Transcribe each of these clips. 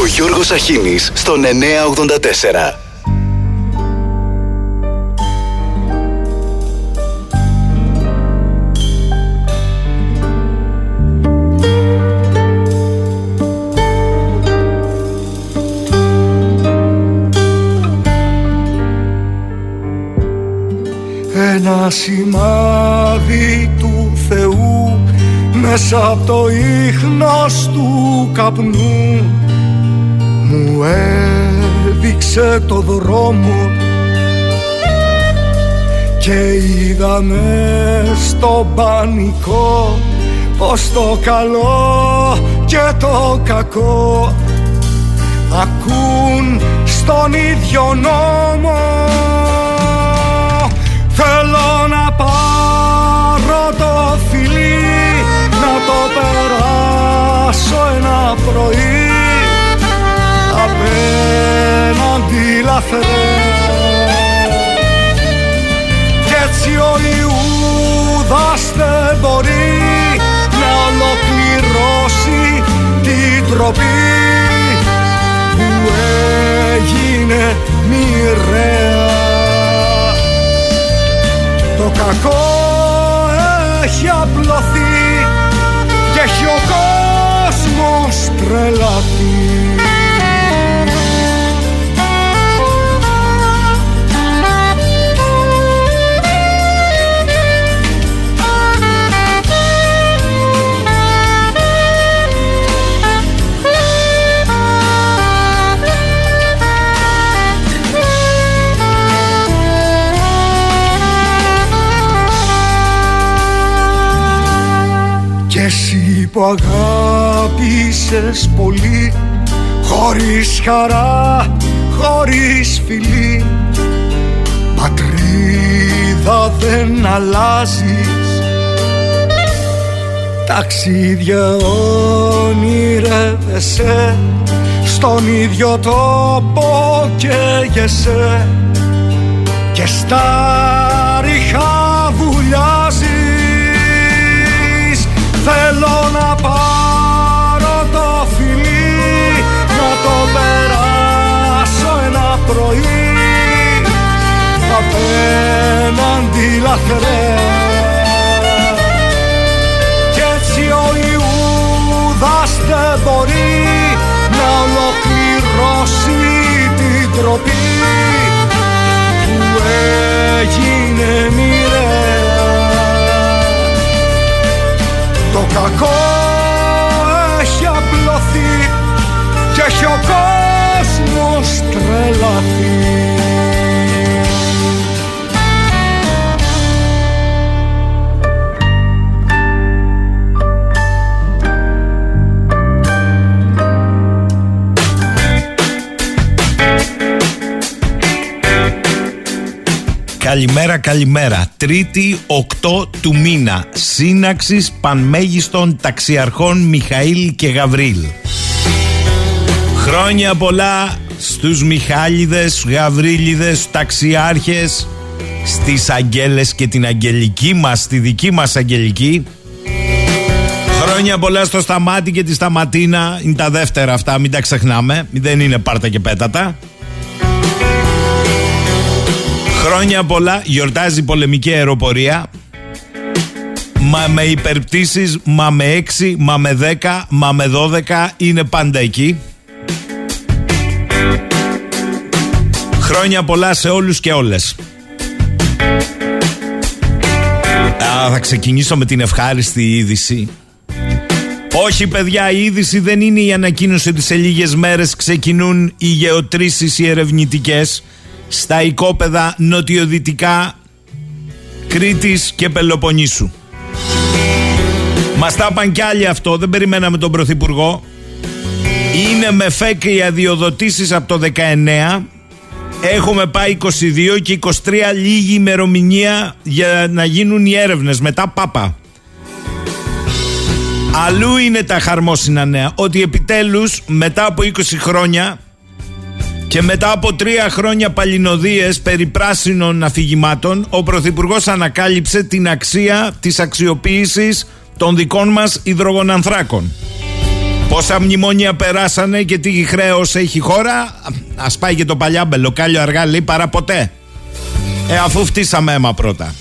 Ο Γιώργος Αχίνης στον 984. Ένα σημάδι του Θεού μέσα από το ίχνος του καπνού μου έδειξε το δρόμο και είδαμε στο πανικό πως το καλό και το κακό ακούν στον ίδιο νόμο. Θέλω να πάρω το φιλί να το περάσω ένα πρωί απέναντι λαθρέα κι έτσι ο Ιούδας δεν μπορεί να ολοκληρώσει την τροπή που έγινε μοιραία. Το κακό έχει απλωθεί και έχει ο κόσμος τρελαθεί που αγάπησες πολύ Χωρίς χαρά, χωρίς φιλί Πατρίδα δεν αλλάζεις. Ταξίδια όνειρεύεσαι Στον ίδιο τόπο καίγεσαι. Και στα ριχά Θέλω να πάρω το φιλί Να το περάσω ένα πρωί. Απέναντι λαθρέα Κι έτσι ο Ιούδας δεν μπορεί Να ολοκληρώσει την τροπή Που έγινε μοιραία κακό έχει απλωθεί και έχει ο κόσμος τρελαθεί Καλημέρα, καλημέρα. Τρίτη 8 του μήνα. Σύναξης πανμέγιστων ταξιαρχών Μιχαήλ και Γαβρίλ. Χρόνια πολλά στους Μιχάλιδες, Γαβρίλιδες, ταξιάρχες, στις Αγγέλες και την Αγγελική μας, τη δική μας Αγγελική. Χρόνια πολλά στο Σταμάτη και τη Σταματίνα. Είναι τα δεύτερα αυτά, μην τα ξεχνάμε. Δεν είναι πάρτα και πέτατα. Χρόνια πολλά, γιορτάζει η πολεμική αεροπορία. Μα με υπερπτήσεις, μα με 6, μα με 10, μα με 12 είναι πάντα εκεί. Χρόνια πολλά σε όλους και όλες. Α, θα ξεκινήσω με την ευχάριστη είδηση. Όχι παιδιά, η είδηση δεν είναι η ανακοίνωση ότι σε λίγες μέρες ξεκινούν οι γεωτρήσεις οι ερευνητικές στα οικόπεδα νοτιοδυτικά Κρήτης και Πελοποννήσου. Μας τα είπαν κι άλλοι αυτό, δεν περιμέναμε τον Πρωθυπουργό. Είναι με φέκ οι αδειοδοτήσεις από το 19. Έχουμε πάει 22 και 23 λίγη ημερομηνία για να γίνουν οι έρευνες μετά πάπα. Αλλού είναι τα χαρμόσυνα νέα. Ότι επιτέλους μετά από 20 χρόνια και μετά από τρία χρόνια παλινοδίες περί πράσινων αφηγημάτων, ο Πρωθυπουργός ανακάλυψε την αξία της αξιοποίησης των δικών μας υδρογονανθράκων. Πόσα μνημόνια περάσανε και τι χρέος έχει η χώρα. Α πάει και το παλιάμπελο. Κάλιο αργά λέει παρά ποτέ. Ε, αφού φτύσαμε αίμα πρώτα.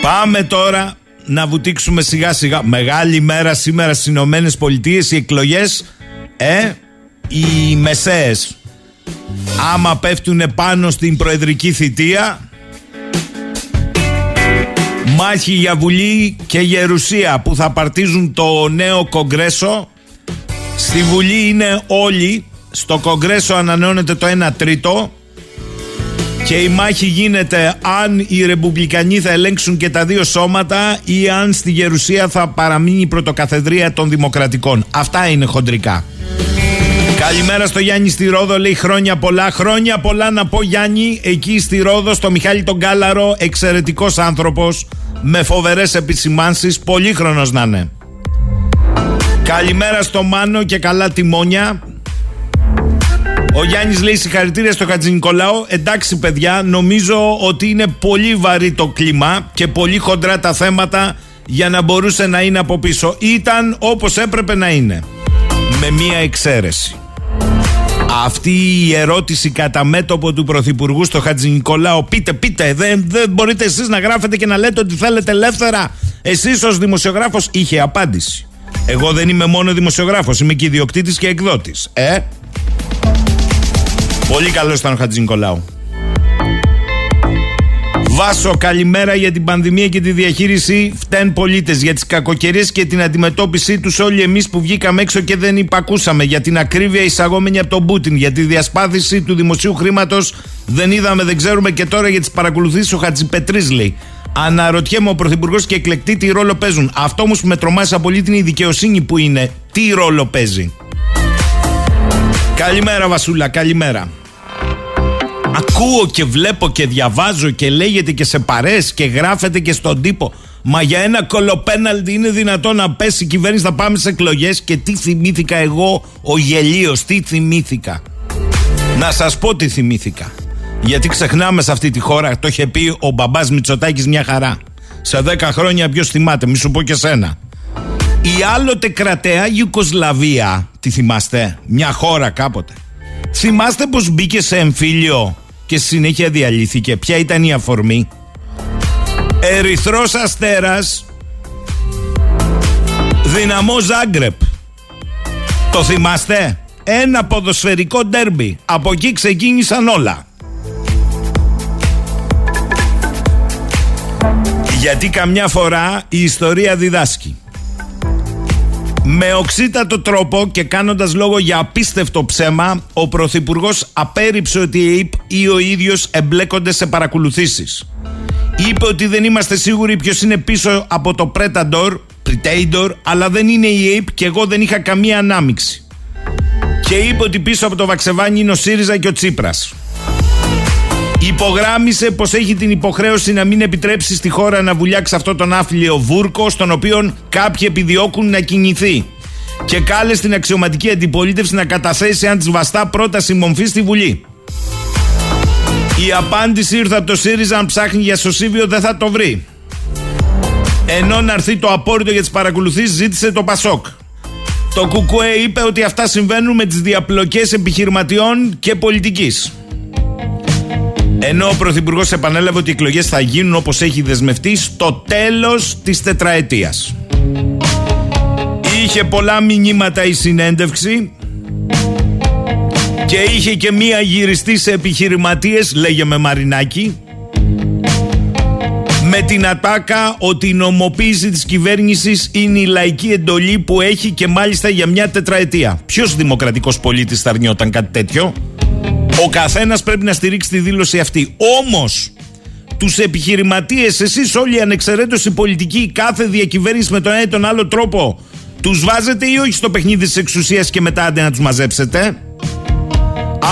Πάμε τώρα να βουτήξουμε σιγά σιγά. Μεγάλη μέρα σήμερα στις Ηνωμένες Πολιτείες οι εκλογές. Ε, οι μεσαίες άμα πέφτουν πάνω στην προεδρική θητεία μάχη για Βουλή και Γερουσία που θα παρτίζουν το νέο Κογκρέσο στη Βουλή είναι όλοι στο Κογκρέσο ανανεώνεται το 1 τρίτο και η μάχη γίνεται αν οι Ρεπουμπλικανοί θα ελέγξουν και τα δύο σώματα ή αν στη Γερουσία θα παραμείνει η πρωτοκαθεδρία των Δημοκρατικών. Αυτά είναι χοντρικά. Καλημέρα στο Γιάννη στη Ρόδο, λέει χρόνια πολλά. Χρόνια πολλά να πω Γιάννη, εκεί στη Ρόδο, στο Μιχάλη τον Κάλαρο, εξαιρετικός άνθρωπος, με φοβερές επισημάνσεις, πολύχρονος να είναι. Καλημέρα στο Μάνο και καλά τιμόνια. Ο Γιάννης λέει συγχαρητήρια στο Χατζη Νικολάου. Εντάξει, παιδιά, νομίζω ότι είναι πολύ βαρύ το κλίμα και πολύ χοντρά τα θέματα για να μπορούσε να είναι από πίσω. Ήταν όπως έπρεπε να είναι. Με μία εξαίρεση. Αυτή η ερώτηση κατά μέτωπο του Πρωθυπουργού στο Χατζη Νικολάου, πείτε, πείτε, δεν, δεν μπορείτε εσείς να γράφετε και να λέτε ότι θέλετε ελεύθερα. Εσείς ως δημοσιογράφος είχε απάντηση. Εγώ δεν είμαι μόνο δημοσιογράφος, είμαι και ιδιοκτήτης και εκδότης. Ε, Πολύ καλό ήταν ο Χατζη Νικολάου. Βάσο, καλημέρα για την πανδημία και τη διαχείριση. Φταίνουν πολίτες για τις κακοκαιρίες και την αντιμετώπιση τους. Όλοι εμείς που βγήκαμε έξω και δεν υπακούσαμε. Για την ακρίβεια εισαγόμενη από τον Πούτιν. Για τη διασπάθηση του δημοσίου χρήματος δεν είδαμε, δεν ξέρουμε και τώρα για τις παρακολουθήσεις ο Χατζηπετρής λέει. Αναρωτιέμαι ο Πρωθυπουργός και εκλεκτή τι ρόλο παίζουν. Αυτό όμως που με τρομάζει πολύ είναι η δικαιοσύνη που είναι. Τι ρόλο παίζει. Καλημέρα Βασούλα, καλημέρα. Ακούω και βλέπω και διαβάζω και λέγεται και σε παρές και γράφεται και στον τύπο. Μα για ένα κολοπέναλτι είναι δυνατό να πέσει η κυβέρνηση θα πάμε σε εκλογές και τι θυμήθηκα εγώ ο γελίος, τι θυμήθηκα. Να σας πω τι θυμήθηκα. Γιατί ξεχνάμε σε αυτή τη χώρα, το είχε πει ο μπαμπάς Μητσοτάκης μια χαρά. Σε 10 χρόνια ποιος θυμάται, μη σου πω και σένα. Η άλλοτε κρατέα Ιουκοσλαβία, τη θυμάστε, μια χώρα κάποτε. Θυμάστε πως μπήκε σε εμφύλιο και συνέχεια διαλύθηκε. Ποια ήταν η αφορμή; Ερυθρός Αστέρας Δυναμό Ζάγκρεπ Το θυμάστε; Ένα ποδοσφαιρικό ντέρμπι Από εκεί ξεκίνησαν όλα Γιατί καμιά φορά η ιστορία διδάσκει με οξύτατο τρόπο και κάνοντας λόγο για απίστευτο ψέμα, ο Πρωθυπουργός απέρριψε ότι η ΕΕΠ ή ο ίδιος εμπλέκονται σε παρακολουθήσεις. Είπε ότι δεν είμαστε σίγουροι ποιος είναι πίσω από το Predator, Predator, αλλά δεν είναι η ΕΕΠ και εγώ δεν είχα καμία ανάμειξη. Και είπε ότι πίσω από το Βαξεβάνι είναι ο ΣΥΡΙΖΑ και ο Τσίπρας. Υπογράμμισε πως έχει την υποχρέωση να μην επιτρέψει στη χώρα να βουλιάξει αυτό τον άφλιο βούρκο, στον οποίο κάποιοι επιδιώκουν να κινηθεί. Και κάλεσε την αξιωματική αντιπολίτευση να καταθέσει αν της βαστά πρόταση μομφή στη Βουλή. Η απάντηση ήρθε από το ΣΥΡΙΖΑ αν ψάχνει για σωσίβιο δεν θα το βρει. Ενώ να έρθει το απόρριτο για τις παρακολουθήσεις ζήτησε το Πασόκ. Το ΚΚΕ είπε ότι αυτά συμβαίνουν με τις διαπλοκές επιχειρηματιών και πολιτικής. Ενώ ο Πρωθυπουργός επανέλαβε ότι οι εκλογές θα γίνουν όπως έχει δεσμευτεί στο τέλος της τετραετίας. Είχε πολλά μηνύματα η συνέντευξη και είχε και μία γυριστή σε επιχειρηματίες, λέγε με Μαρινάκη, με την ατάκα ότι η νομοποίηση της κυβέρνησης είναι η λαϊκή εντολή που έχει και μάλιστα για μια τετραετία. Ποιος δημοκρατικός πολίτης θα αρνιόταν κάτι τέτοιο; Ο καθένας πρέπει να στηρίξει τη δήλωση αυτή. Όμως, τους επιχειρηματίες, εσείς όλοι ανεξαιρέτως οι πολιτικοί, κάθε διακυβέρνηση με τον ένα ή τον άλλο τρόπο, τους βάζετε ή όχι στο παιχνίδι της εξουσίας και μετά άντε να τους μαζέψετε;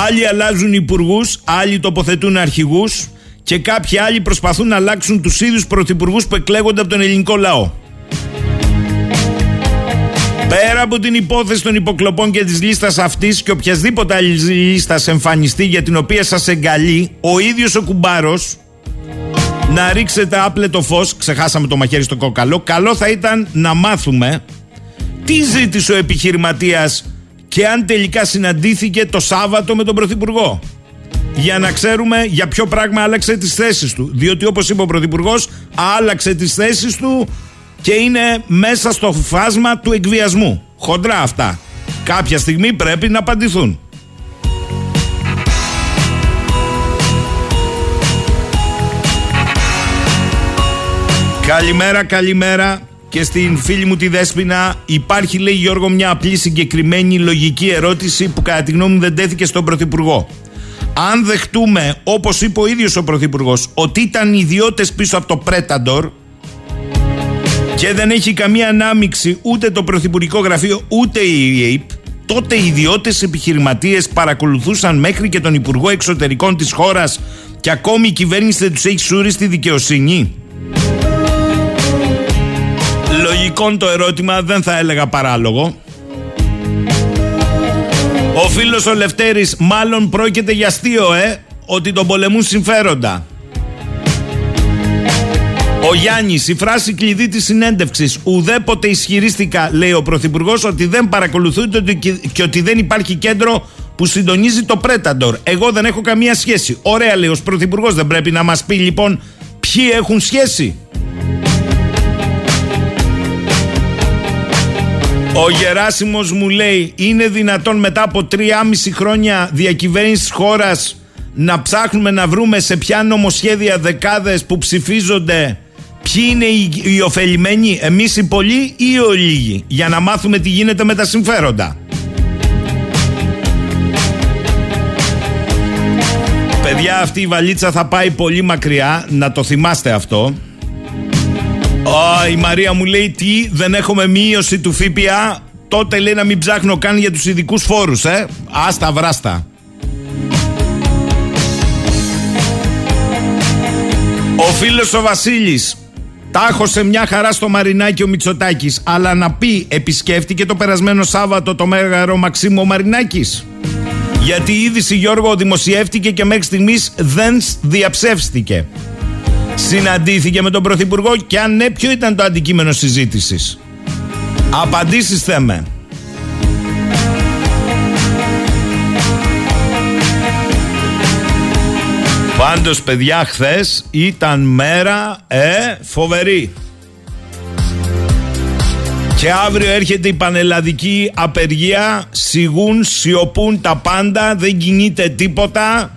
Άλλοι αλλάζουν υπουργούς, άλλοι τοποθετούν αρχηγούς και κάποιοι άλλοι προσπαθούν να αλλάξουν τους ίδιους πρωθυπουργούς που εκλέγονται από τον ελληνικό λαό. Πέρα από την υπόθεση των υποκλοπών και της λίστας αυτής και οποιασδήποτε άλλη λίστας εμφανιστεί για την οποία σας εγκαλεί, ο ίδιος ο Κουμπάρος να ρίξετε άπλετο φως, ξεχάσαμε το μαχαίρι στο κόκαλο, καλό θα ήταν να μάθουμε τι ζήτησε ο επιχειρηματίας και αν τελικά συναντήθηκε το Σάββατο με τον Πρωθυπουργό. Για να ξέρουμε για ποιο πράγμα άλλαξε τις θέσεις του. Διότι όπως είπε ο Πρωθυπουργός, άλλαξε τις θέσεις του και είναι μέσα στο φάσμα του εκβιασμού. Χοντρά αυτά. Κάποια στιγμή πρέπει να απαντηθούν. Καλημέρα, καλημέρα και στην φίλη μου τη Δέσποινα υπάρχει λέει Γιώργο μια απλή συγκεκριμένη λογική ερώτηση που κατά τη γνώμη μου δεν τέθηκε στον Πρωθυπουργό. Αν δεχτούμε όπως είπε ο ίδιος ο Πρωθυπουργός ότι ήταν ιδιώτες πίσω από το Πρέταντορ και δεν έχει καμία ανάμειξη ούτε το Πρωθυπουργικό Γραφείο ούτε η ΕΕΠ τότε οι ιδιώτες επιχειρηματίες παρακολουθούσαν μέχρι και τον Υπουργό Εξωτερικών της χώρας και ακόμη η κυβέρνηση δεν τους έχει σούρει στη δικαιοσύνη. Λογικό το ερώτημα, δεν θα έλεγα παράλογο. Ο φίλος ο Λευτέρης μάλλον πρόκειται για αστείο, ε, ότι τον πολεμούν συμφέροντα. Ο Γιάννης, η φράση κλειδί της συνέντευξης. Ουδέποτε ισχυρίστηκα, λέει ο Πρωθυπουργός, ότι δεν παρακολουθούνται και ότι δεν υπάρχει κέντρο που συντονίζει το Πρέταντορ. Εγώ δεν έχω καμία σχέση. Ωραία, λέει ο Πρωθυπουργός, δεν πρέπει να μας πει λοιπόν ποιοι έχουν σχέση. Ο Γεράσιμος μου λέει είναι δυνατόν μετά από 3,5 χρόνια διακυβέρνησης χώρας να ψάχνουμε να βρούμε σε ποια νομοσχέδια δεκάδες που ψηφίζονται ποιοι είναι οι, οι ωφελημένοι, εμείς οι πολλοί ή οι λίγοι, για να μάθουμε τι γίνεται με τα συμφέροντα; Παιδιά αυτή η βαλίτσα θα πάει πολύ μακριά, να το θυμάστε αυτό. Oh, η Μαρία μου λέει τι, δεν έχουμε μείωση του ΦΠΑ; Τότε λέει να μην ψάχνω καν για τους ειδικούς φόρους, ε. Άστα βράστα. Ο φίλος ο Βασίλης Τάχωσε μια χαρά στο Μαρινάκι ο Μητσοτάκης, αλλά να πει επισκέφτηκε το περασμένο Σάββατο το μέγαρο Μαξίμου ο Μαρινάκης; Γιατί η είδηση Γιώργο δημοσιεύτηκε και μέχρι στιγμής δεν διαψεύστηκε συναντήθηκε με τον Πρωθυπουργό και αν ναι, ποιο ήταν το αντικείμενο συζήτησης; Απαντήσεις θέμε. Πάντως παιδιά χθες ήταν μέρα ε, φοβερή. Και αύριο έρχεται η πανελλαδική απεργία, σιγούν, σιωπούν τα πάντα, δεν κινείται τίποτα.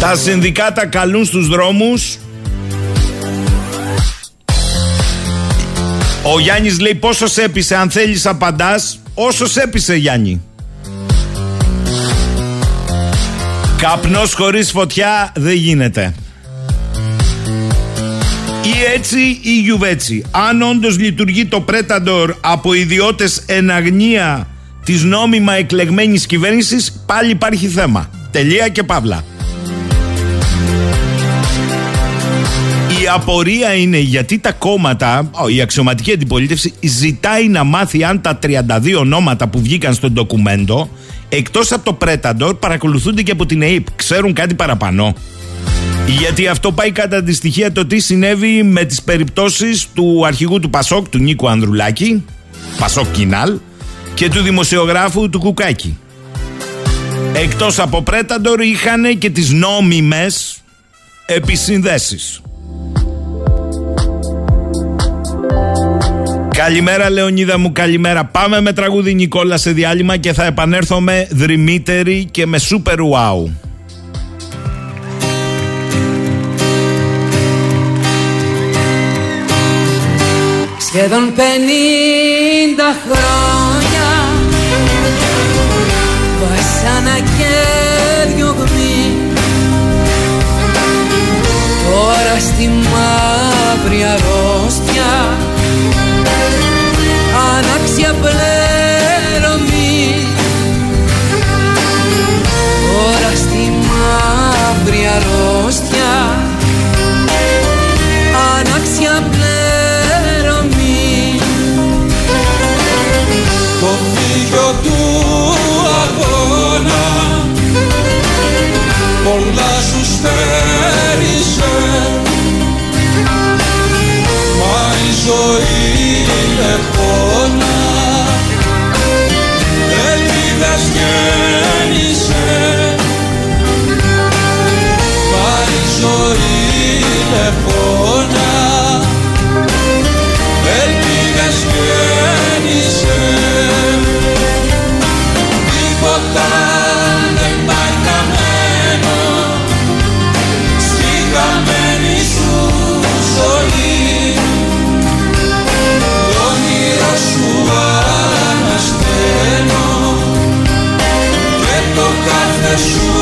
Τα συνδικάτα καλούν στους δρόμους Ο Γιάννης λέει πόσος σε έπεισε αν θέλεις απαντάς Όσος σε έπεισε Γιάννη Καπνός χωρίς φωτιά δεν γίνεται ή έτσι ή γιουβέτσι. Αν όντως λειτουργεί το Πρέταντορ από ιδιώτες εν αγνία της νόμιμα εκλεγμένης κυβέρνησης, πάλι υπάρχει θέμα. Τελεία και παύλα. Η απορία είναι γιατί τα κόμματα, η αξιωματική αντιπολίτευση, ζητάει να μάθει αν τα 32 ονόματα που βγήκαν στο ντοκουμέντο, εκτός από το Πρέταντορ, παρακολουθούνται και από την ΕΕΠ. Ξέρουν κάτι παραπανώ. Γιατί αυτό πάει κατά τη στοιχεία το τι συνέβη με τις περιπτώσεις του αρχηγού του Πασόκ, του Νίκου Ανδρουλάκη, Πασόκ Κινάλ, και του δημοσιογράφου του Κουκάκη. Εκτός από Πρέταντορ είχαν και τις νόμιμες επισυνδέσεις. Καλημέρα Λεωνίδα μου, καλημέρα. Πάμε με τραγούδι Νικόλα σε διάλειμμα και θα επανέλθω με δρυμύτερη και με super wow. Σχεδόν πενήντα χρόνια Βασάνα και διωγμή Τώρα στη μαύρη αρρώστια για πλέρωμη Τώρα στη μαύρη αρρώστια Ανάξια πλέρωμη. Το φύγιο του αγώνα Πολλά σου στέρισε Μα η ζωή είναι πόνα Ελπίδες γέννησε Τίποτα δεν πάει καμένο. Στη χαμένη σου ζωή. Το όνειρο σου ανασταίνω. Και το κάθε σου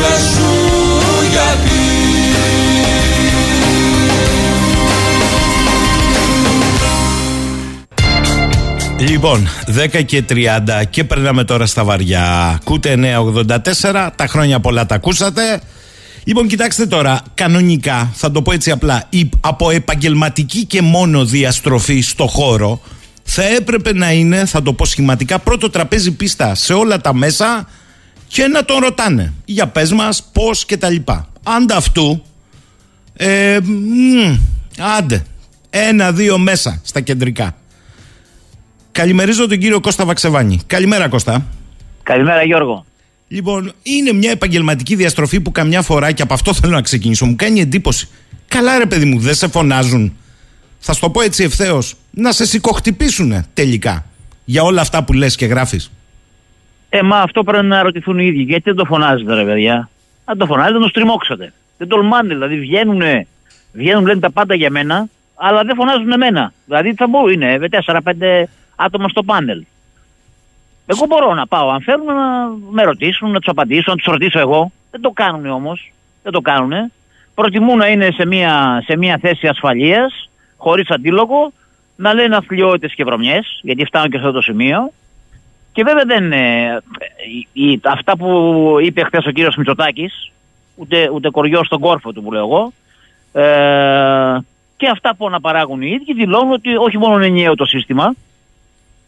κάθε σου γιατί; Λοιπόν, 10 και 30 και περνάμε τώρα στα βαριά. Κούτε 984, τα χρόνια πολλά τα ακούσατε. Λοιπόν, κοιτάξτε τώρα, κανονικά, θα το πω έτσι απλά, η, από επαγγελματική και μόνο διαστροφή στο χώρο θα έπρεπε να είναι, θα το πω σχηματικά, πρώτο τραπέζι πίστα σε όλα τα μέσα και να τον ρωτάνε για πες μας, πώς και τα λοιπά. Άντα αυτού, ε, μ, άντε, ένα-δύο μέσα στα κεντρικά. Καλημερίζω τον κύριο Κώστα Βαξεβάνη. Καλημέρα Κώστα. Καλημέρα Γιώργο. Λοιπόν, είναι μια επαγγελματική διαστροφή που καμιά φορά και από αυτό θέλω να ξεκινήσω. Μου κάνει εντύπωση. Καλά ρε παιδί μου, δεν σε φωνάζουν. Θα σου το πω έτσι ευθέως. Να σε σηκοχτυπήσουν τελικά. Για όλα αυτά που λες και γράφεις. Ε, μα αυτό πρέπει να ρωτηθούν οι ίδιοι. Γιατί δεν το φωνάζετε, ρε παιδιά; Αν το φωνάζετε, να το στριμώξετε. Δεν τολμάνε, δηλαδή βγαίνουν, βγαίνουν λένε τα πάντα για μένα, αλλά δεν φωνάζουν εμένα. Δηλαδή θα μπορούν, είναι με 4-5 άτομα στο πάνελ. Εγώ μπορώ να πάω, αν θέλουν να με ρωτήσουν, να τους απαντήσω, να τους ρωτήσω εγώ. Δεν το κάνουν όμως. Δεν το κάνουν. Προτιμούν να είναι σε μια, σε μια θέση ασφαλείας, χωρίς αντίλογο, να λένε αθλειότητες και βρωμιές, γιατί φτάνουν και σε αυτό το σημείο. Και βέβαια δεν είναι. Αυτά που είπε χθες ο κύριος Μητσοτάκης, ούτε, ούτε κοριός στον κόρφο του που λέω εγώ, ε, και αυτά που αναπαράγουν οι ίδιοι δηλώνουν ότι όχι μόνο είναι ενιαίο το σύστημα,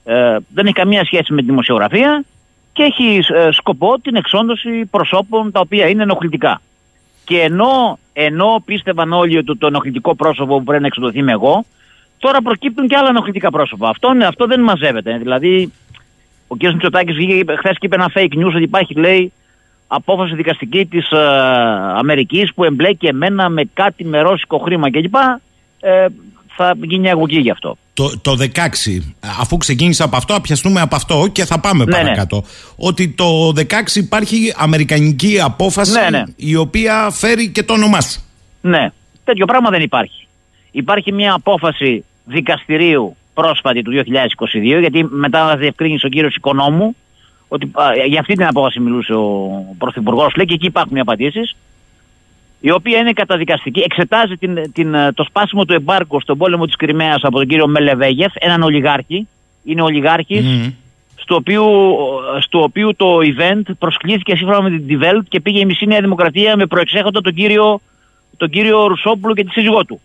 ε, δεν έχει καμία σχέση με τη δημοσιογραφία και έχει ε, σκοπό την εξόντωση προσώπων τα οποία είναι ενοχλητικά. Και ενώ, ενώ πίστευαν όλοι ότι το ενοχλητικό πρόσωπο που πρέπει να εξοντωθεί είμαι εγώ, τώρα προκύπτουν και άλλα ενοχλητικά πρόσωπα. Αυτό, αυτό δεν μαζεύεται. Δηλαδή, ο κ. Μητσοτάκης βγήκε χθες και είπε ένα fake news ότι υπάρχει, λέει, απόφαση δικαστική της ε, Αμερικής που εμπλέκει εμένα με κάτι με ρώσικο χρήμα κλπ. Ε, θα γίνει αγωγή γι' αυτό. Το, το 16, αφού ξεκίνησα από αυτό, πιαστούμε από αυτό και θα πάμε Ναι, παρακάτω. ναι. Ότι το 16 υπάρχει αμερικανική απόφαση Ναι, ναι. η οποία φέρει και το όνομά σου. Ναι, τέτοιο πράγμα δεν υπάρχει. Υπάρχει μια απόφαση δικαστηρίου πρόσφατη του 2022, γιατί μετά διευκρίνησε ο κύριος Οικονόμου ότι α, για αυτή την απόφαση μιλούσε ο Πρωθυπουργός, λέει και εκεί υπάρχουν οι απαντήσεις, η οποία είναι καταδικαστική. Εξετάζει την, την, ε, το σπάσιμο του εμπάρκου στον πόλεμο της Κρυμαίας από τον κύριο Μελεβέγεφ, έναν ολιγάρχη. Είναι ολιγάρχης, Μμμ. στο, οποίο, στο οποίο το event προσκλήθηκε σύμφωνα με την Die Welt και πήγε η μισή Νέα Δημοκρατία με προεξέχοντα τον κύριο, τον κύριο Ρουσόπουλο και τη σύζυγό του.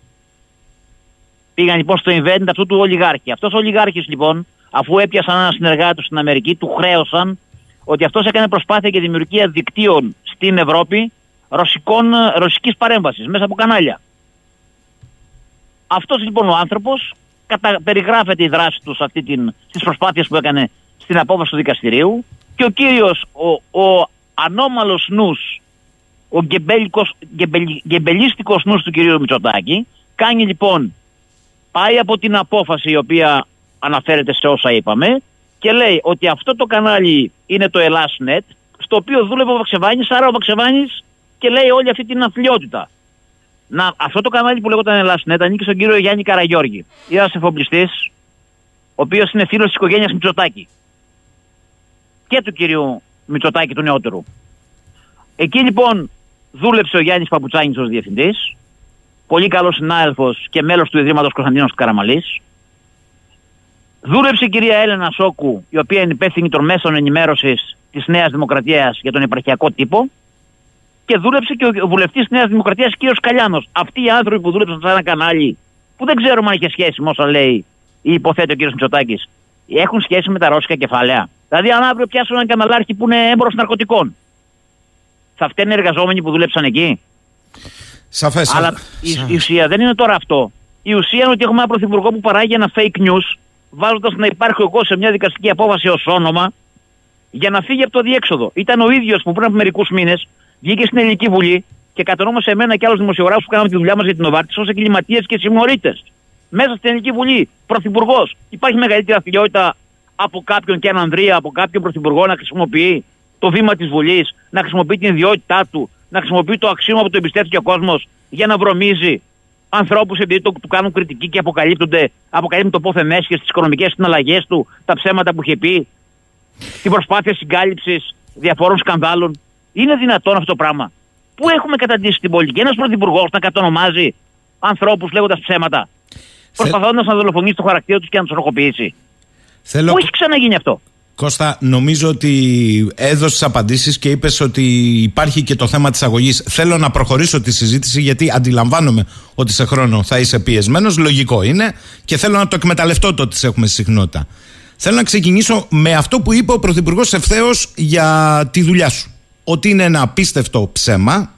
Πήγαν λοιπόν στο event αυτού του ολιγάρχη. Αυτός ο ολιγάρχης λοιπόν, αφού έπιασαν έναν συνεργάτη του στην Αμερική, του χρέωσαν ότι αυτός έκανε προσπάθεια για δημιουργία δικτύων στην Ευρώπη ρωσικών, ρωσικής παρέμβασης μέσα από κανάλια. Αυτός λοιπόν ο άνθρωπος κατα... περιγράφεται η δράση του σε αυτή την... στις προσπάθειες που έκανε στην απόφαση του δικαστηρίου και ο κύριος, ο, ο ανώμαλος νους, ο γκεμπελικός, γκεμπελ- γκεμπελίστικος νους του κυρίου Μητσοτάκη κάνει λοιπόν, πάει από την απόφαση η οποία αναφέρεται σε όσα είπαμε και λέει ότι αυτό το κανάλι είναι το Ελλάς.net στο οποίο δούλευε ο Βαξεβάνης, άρα ο Βαξεβάνης και λέει όλη αυτή την αθλειότητα. να, αυτό το κανάλι που λέγονταν Ελλάσσινετ ανήκει στον κύριο Γιάννη Καραγιώργη. Ένα εφοπλιστής, ο οποίος είναι φίλος της οικογένειας Μητσοτάκη. Και του κυρίου Μητσοτάκη του νεότερου. Εκεί λοιπόν δούλεψε ο Γιάννης Παπουτσάνης ως διευθυντής. Πολύ καλός συνάδελφος και μέλος του Ιδρύματος Κωνσταντίνος Καραμαλής. Δούλεψε η κυρία Έλενα Σόκου, η οποία είναι υπεύθυνη των μέσων ενημέρωσης της Νέας Δημοκρατίας για τον επαρχιακό τύπο. Και δούλεψε και ο βουλευτής της Νέας Δημοκρατίας, κύριος Καλιάνος. Αυτοί οι άνθρωποι που δούλεψαν σε ένα κανάλι, που δεν ξέρουμε αν είχε σχέση με όσα λέει ή υποθέτει ο κύριος Μητσοτάκης, έχουν σχέση με τα ρώσικα κεφάλαια. Δηλαδή, αν αύριο πιάσουν έναν καναλάρχη που είναι έμπορο ναρκωτικών, θα φταίνουν οι εργαζόμενοι που δούλεψαν εκεί. Σαφές. Αλλά η, η ουσία δεν είναι τώρα αυτό. Η ουσία είναι ότι έχουμε ένα πρωθυπουργό που παράγει ένα fake news, βάζοντας να υπάρχει εγώ σε μια δικαστική απόφαση ως όνομα, για να φύγει από το διέξοδο. Ήταν ο ίδιος που πριν από μερικούς μήνες βγήκε στην Ελληνική Βουλή και κατονόμασε εμένα και άλλους δημοσιογράφους που κάναμε τη δουλειά μας για την Νοβάρτη ως εγκληματίες και συμμορίτες. Μέσα στην Ελληνική Βουλή, πρωθυπουργός. Υπάρχει μεγαλύτερη αθλειότητα από κάποιον και έναν Ανδρία, από κάποιον πρωθυπουργό να χρησιμοποιεί το βήμα της Βουλής, να χρησιμοποιεί την ιδιότητά του, να χρησιμοποιεί το αξίωμα που του εμπιστεύτηκε ο κόσμος για να βρωμίζει ανθρώπους επειδή το, του κάνουν κριτική και αποκαλύπτονται, αποκαλύπτουν το πόθεν έσχες, τις οικονομικές συναλλαγές του, τα ψέματα που είχε πει, την προσπάθεια συγκάλυψης διαφόρων σκανδάλων. Είναι δυνατόν αυτό το πράγμα; Πού έχουμε καταντήσει την πολιτική, ένας πρωθυπουργός να κατονομάζει ανθρώπους λέγοντας ψέματα, προσπαθώντας να δολοφονήσει το χαρακτήρα τους και να τους ενοχοποιήσει. Θέλω... Πού έχει ξαναγίνει αυτό; Κώστα, νομίζω ότι έδωσες απαντήσεις και είπες ότι υπάρχει και το θέμα της αγωγής. Θέλω να προχωρήσω τη συζήτηση γιατί αντιλαμβάνομαι ότι σε χρόνο θα είσαι πιεσμένος. Λογικό είναι και θέλω να το εκμεταλλευτώ το ότι σε έχουμε συχνότητα. Θέλω να ξεκινήσω με αυτό που είπε ο Πρωθυπουργός ευθέως για τη δουλειά σου. Ότι είναι ένα απίστευτο ψέμα,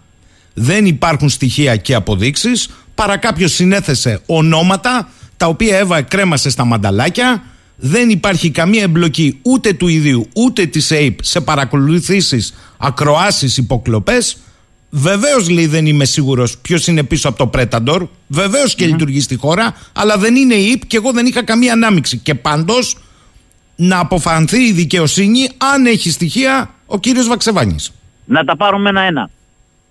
δεν υπάρχουν στοιχεία και αποδείξεις, παρά κάποιος συνέθεσε ονόματα τα οποία Εύα κρέμασε στα μανταλάκια δεν υπάρχει καμία εμπλοκή ούτε του ιδίου ούτε της ΑΕΠ σε παρακολουθήσεις, ακροάσεις, υποκλοπές. Βεβαίως λέει δεν είμαι σίγουρος ποιος είναι πίσω από το Πρέταντορ. Βεβαίως και λειτουργεί στη χώρα, αλλά δεν είναι η ΑΕΠ και εγώ δεν είχα καμία ανάμειξη. Και πάντως να αποφανθεί η δικαιοσύνη αν έχει στοιχεία ο κύριος Βαξεβάνης. Να τα πάρουμε ένα-ένα.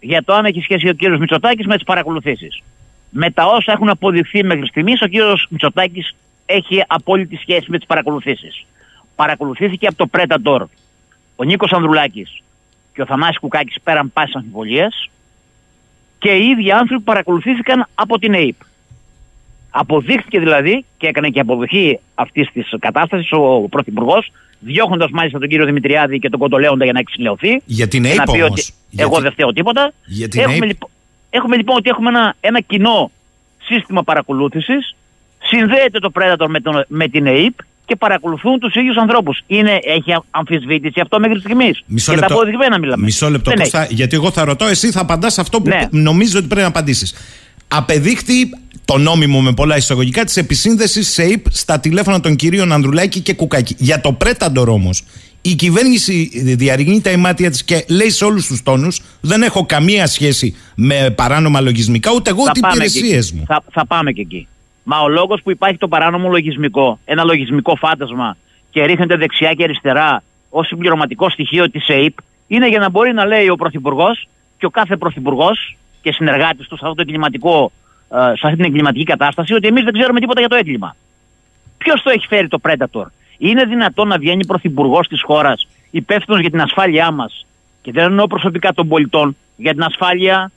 Για το αν έχει σχέση ο κύριος Μητσοτάκης με τις παρακολουθήσεις. Με τα όσα έχουν αποδειχθεί μέχρι στιγμής, ο κύριος Μητσοτάκης έχει απόλυτη σχέση με τις παρακολουθήσεις. Παρακολουθήθηκε από το Predator ο Νίκος Ανδρουλάκης και ο Θανάσης Κουκάκης πέραν πάσης αμφιβολίας και οι ίδιοι άνθρωποι παρακολουθήθηκαν από την ΑΕΠ. Αποδείχθηκε δηλαδή και έκανε και αποδοχή αυτής της κατάστασης ο Πρωθυπουργός, διώχνοντας μάλιστα τον κύριο Δημητριάδη και τον Κοντολέοντα για να εξηλαιωθεί. Για την ΑΕΠ όμως. Εγώ δεν φταίω τίποτα. Για την έχουμε, λοιπόν, έχουμε λοιπόν ότι έχουμε ένα, ένα κοινό σύστημα παρακολούθησης συνδέεται το Predator με, τον, με την ΑΕΠ και παρακολουθούν τους ίδιους ανθρώπους. Έχει αμφισβήτηση αυτό μέχρι στιγμής. Μισό Για λεπτό. τα αποδειγμένα μιλάμε. Μισό λεπτό, Δεν Κώστα, γιατί εγώ θα ρωτώ, εσύ θα απαντάς αυτό που Ναι. νομίζω ότι πρέπει να απαντήσεις. Απεδείχθη το νόμιμο με πολλά εισαγωγικά της επισύνδεσης ΣΕΙΠ στα τηλέφωνα των κυρίων Ανδρουλάκη και Κουκάκη. Για το Πρέταντορ όμως, η κυβέρνηση διαρριγνεί τα ημάτια της και λέει σε όλους τους τόνους: Δεν έχω καμία σχέση με παράνομα λογισμικά, ούτε εγώ θα ούτε οι πάμε υπηρεσίες εκεί. μου. Θα, θα πάμε και εκεί. Μα ο λόγος που υπάρχει το παράνομο λογισμικό, ένα λογισμικό φάντασμα και ρίχνεται δεξιά και αριστερά ως συμπληρωματικό στοιχείο της ΑΕΠ, είναι για να μπορεί να λέει ο Πρωθυπουργός και ο κάθε Πρωθυπουργός και συνεργάτης του σε, αυτό το εγκληματικό, ε, σε αυτή την εγκληματική κατάσταση ότι εμείς δεν ξέρουμε τίποτα για το έγκλημα. Ποιος το έχει φέρει το Predator; Είναι δυνατόν να βγαίνει πρωθυπουργός της χώρας υπεύθυνος για την ασφάλειά μας και δεν εννοώ προσωπικά των πολιτών, για την ασφάλεια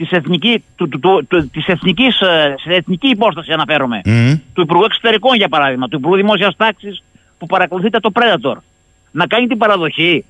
της εθνική, του, του, του, του, της εθνικής, ε, σε εθνική υπόσταση αναφέρομαι. Μμμ. Του Υπουργού Εξωτερικών για παράδειγμα, του Υπουργού Δημόσιας Τάξης που παρακολουθείται το Predator. Να κάνει την παραδοχή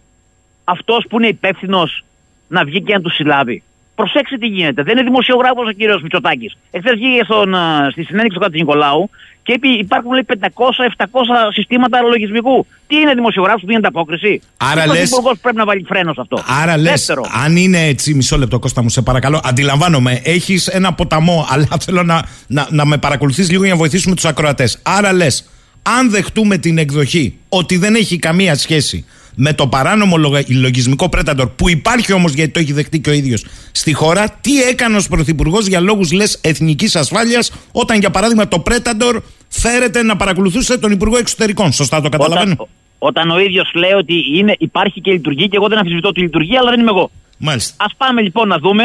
αυτός που είναι υπεύθυνος να βγει και να του συλλάβει. Προσέξτε τι γίνεται. Δεν είναι δημοσιογράφος ο κύριος Μητσοτάκης. Εχθές βγήκε στον, ε, στη συνέντευξη του Νικολάου και είπε υπάρχουν λέει, 500-700 συστήματα λογισμικού. Τι είναι δημοσιογράφος που δίνει ανταπόκριση; Άρα Ο λες- Πρωθυπουργός πρέπει να βάλει φρένος σε αυτό. Άρα λες, Δεύτερο, αν είναι έτσι, μισό λεπτό, Κώστα μου, σε παρακαλώ. Αντιλαμβάνομαι, έχεις ένα ποταμό, αλλά θέλω να, να, να με παρακολουθείς λίγο για να βοηθήσουμε τους ακροατές. Άρα λες, αν δεχτούμε την εκδοχή ότι δεν έχει καμία σχέση με το παράνομο λογα- λογισμικό Predator που υπάρχει όμως γιατί το έχει δεχτεί και ο ίδιος στη χώρα, τι έκανε ως Πρωθυπουργός για λόγους λες εθνικής ασφάλειας όταν για παράδειγμα το Predator φέρεται να παρακολουθούσε τον Υπουργό Εξωτερικών. Σωστά το καταλαβαίνω. όταν, όταν ο ίδιος λέει ότι είναι, υπάρχει και λειτουργεί και εγώ δεν αμφισβητώ τη λειτουργία, αλλά δεν είμαι εγώ. Μάλιστα. Α πάμε λοιπόν να δούμε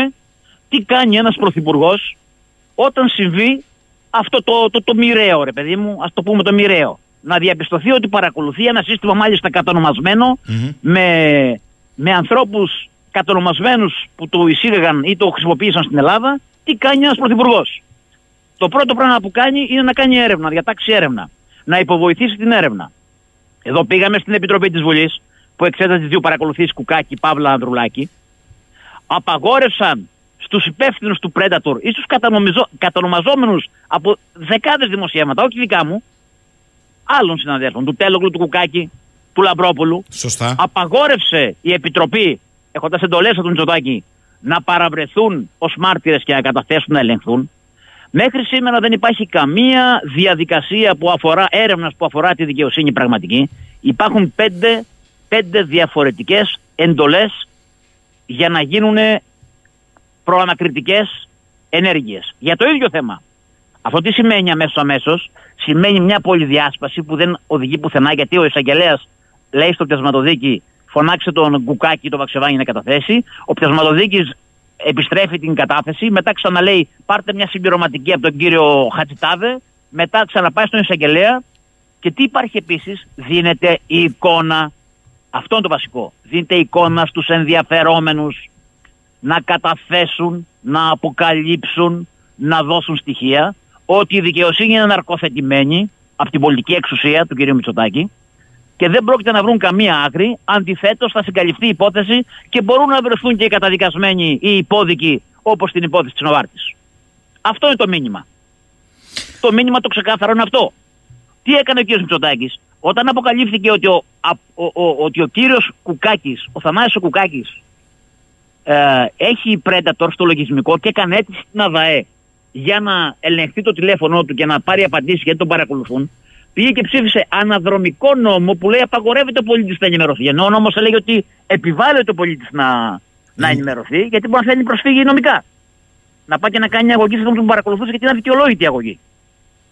τι τι κάνει ένας πρωθυπουργός όταν συμβεί αυτό το, το, το μοιραίο, ρε παιδί μου, ας το πούμε το μοιραίο. Να διαπιστωθεί ότι παρακολουθεί ένα σύστημα μάλιστα κατονομασμένο με, με ανθρώπους κατονομασμένους που το εισήγαγαν ή το χρησιμοποίησαν στην Ελλάδα, τι κάνει ένας πρωθυπουργός. Το πρώτο πράγμα που κάνει είναι να κάνει έρευνα, να διατάξει έρευνα. Να υποβοηθήσει την έρευνα. Εδώ πήγαμε στην Επιτροπή της Βουλής που εξέτασε τις δύο παρακολουθήσεις Κουκάκη, Παύλα, Ανδρουλάκη. Απαγόρευσαν στους υπεύθυνους του Predator ή στους κατανομαζόμενους από δεκάδες δημοσιεύματα, όχι δικά μου, άλλων συναδέλφων, του Τέλογλου, του Κουκάκη, του Λαμπρόπουλου. Σωστά. Απαγόρευσε η Επιτροπή, έχοντας εντολές από τον Μητσοτάκη, να παραβρεθούν ως μάρτυρες και να καταθέσουν να ελεγχθούν. Μέχρι σήμερα δεν υπάρχει καμία διαδικασία που αφορά, έρευνας που αφορά τη δικαιοσύνη πραγματική. Υπάρχουν πέντε, πέντε διαφορετικές εντολές για να γίνουν προανακριτικές ενέργειες. Για το ίδιο θέμα. Αυτό τι σημαίνει αμέσως αμέσως; Σημαίνει μια πολυδιάσπαση που δεν οδηγεί πουθενά γιατί ο εισαγγελέας λέει στο πιασματοδίκη φωνάξε τον Κουκάκι το Βαξεβάνι να καταθέσει. Ο πιασματοδίκης επιστρέφει την κατάθεση, μετά ξαναλέει πάρτε μια συμπληρωματική από τον κύριο Χατσιτάδε, μετά ξαναπάει στον εισαγγελέα και τι υπάρχει επίσης, δίνεται η εικόνα, αυτό είναι το βασικό, δίνεται η εικόνα στους ενδιαφερόμενους να καταθέσουν, να αποκαλύψουν, να δώσουν στοιχεία ότι η δικαιοσύνη είναι ναρκοθετημένη από την πολιτική εξουσία του κ. Μητσοτάκη και δεν πρόκειται να βρουν καμία άκρη. Αντιθέτως, θα συγκαλυφθεί η υπόθεση και μπορούν να βρεθούν και οι καταδικασμένοι ή οι υπόδικοι όπως την υπόθεση της Νοβάρτης. Αυτό είναι το μήνυμα. Το μήνυμα το ξεκάθαρο είναι αυτό. Τι έκανε ο κ. Μητσοτάκης, όταν αποκαλύφθηκε ότι ο, ο, ο, ότι ο κύριος Κουκάκης, ο Θανάσης Κουκάκης, ε, έχει Predator στο λογισμικό και έκανε αίτηση στην ΑΔΑΕ για να ελεγχθεί το τηλέφωνό του και να πάρει απαντήσεις γιατί τον παρακολουθούν, πήγε και ψήφισε αναδρομικό νόμο που λέει απαγορεύεται ο πολίτης να ενημερωθεί. Ενώ ο νόμος έλεγε ότι επιβάλλεται ο πολίτης να, να ενημερωθεί, γιατί μπορεί να θέλει προσφύγει νομικά. Να πάει και να κάνει αγωγή σε αυτόν που τον παρακολουθούσε, γιατί είναι αδικαιολόγητη η αγωγή.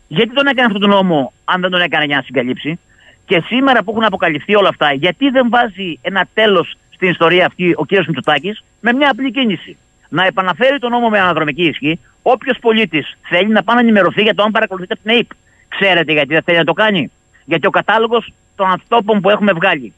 Γιατί τον έκανε αυτόν τον νόμο, αν δεν τον έκανε για να συγκαλύψει. Και σήμερα που έχουν αποκαλυφθεί όλα αυτά, γιατί δεν βάζει ένα τέλος στην ιστορία αυτή ο κ. Μητσοτάκης με μια απλή κίνηση. Να επαναφέρει τον νόμο με αναδρομική ισχύ. Όποιος πολίτης θέλει να πάει να ενημερωθεί για το αν παρακολουθείται την ΑΕΠ. Ξέρετε γιατί δεν θέλει να το κάνει. Γιατί ο κατάλογος των ανθρώπων που έχουμε βγάλει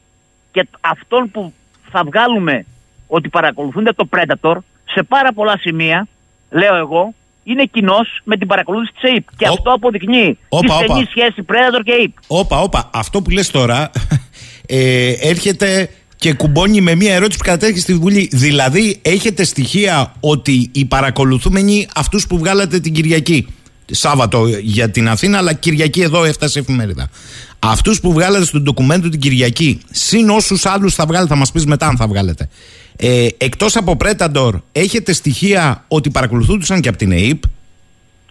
και αυτών που θα βγάλουμε ότι παρακολουθούνται το Predator σε πάρα πολλά σημεία, λέω εγώ, είναι κοινός με την παρακολούθηση της ΑΕΠ. Και αυτό αποδεικνύει τη στενή σχέση Predator και ΑΕΠ. Όπα, όπα. Αυτό που λες τώρα ε, έρχεται και κουμπώνει με μια ερώτηση που κατέχει στη Βουλή. Δηλαδή, έχετε στοιχεία ότι οι παρακολουθούμενοι αυτούς που βγάλατε την Κυριακή Σάββατο για την Αθήνα, αλλά Κυριακή εδώ έφτασε η εφημερίδα. Αυτούς που βγάλατε στον ντοκουμέντο την Κυριακή, συν όσους άλλους θα βγάλετε, θα μας πεις μετά αν θα βγάλετε. Ε, Εκτός από Πρέταντορ, έχετε στοιχεία ότι παρακολουθούνταν και από την ΕΕΠ;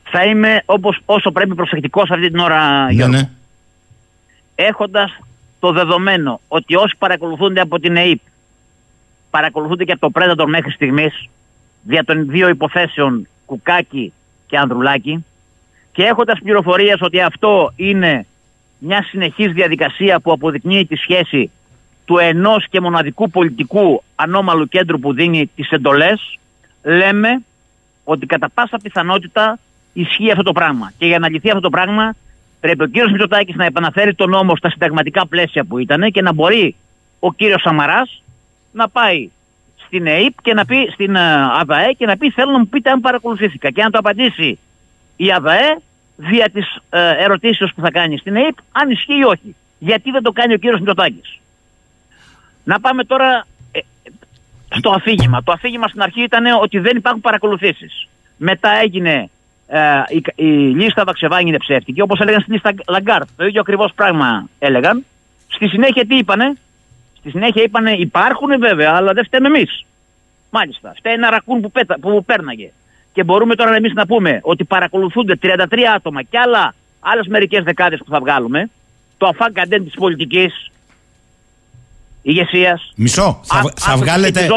Θα είμαι όπως, όσο πρέπει προσεκτικός αυτή την ώρα, ναι, Ναι. Έχοντας το δεδομένο ότι όσοι παρακολουθούνται από την ΕΕΠ παρακολουθούνται και από το Predator μέχρι στιγμής, δια των δύο υποθέσεων Κουκάκη και Ανδρουλάκη, και έχοντας πληροφορίες ότι αυτό είναι μια συνεχής διαδικασία που αποδεικνύει τη σχέση του ενός και μοναδικού πολιτικού ανώμαλου κέντρου που δίνει τις εντολές, λέμε ότι κατά πάσα πιθανότητα ισχύει αυτό το πράγμα. Και για να λυθεί αυτό το πράγμα πρέπει ο κύριος Μητσοτάκης να επαναφέρει τον νόμο στα συνταγματικά πλαίσια που ήταν και να μπορεί ο κύριος Σαμαράς να πάει στην ΕΥΠ και να πει στην ε, ΑΔΑΕ και να πει θέλω να μου πείτε αν παρακολουθήθηκα. Και αν το απαντήσει η ΑΔΑΕ δια της ε, ερωτήσεως που θα κάνει στην ΕΥΠ αν ισχύει ή όχι. Γιατί δεν το κάνει ο κύριος Μητσοτάκης. Να πάμε τώρα ε, στο αφήγημα. Το αφήγημα στην αρχή ήταν ότι δεν υπάρχουν παρακολουθήσεις. Μετά έγινε ε, η, η λίστα Βαξεβάνη είναι ψεύτικη, όπως έλεγαν στη λίστα Λαγκάρντ. Το ίδιο ακριβώς πράγμα έλεγαν. Στη συνέχεια τι είπανε; Στη συνέχεια είπανε υπάρχουν βέβαια, αλλά δεν φταίμε εμείς. Μάλιστα. Φταίει ένα ρακούν που, πέτα, που πέρναγε. Και μπορούμε τώρα εμείς να πούμε ότι παρακολουθούνται 33 άτομα και άλλα, άλλες μερικές δεκάδες που θα βγάλουμε. Το αφάγκαντεν της πολιτικής ηγεσία. Μισό. Θα, θα βγάλετε.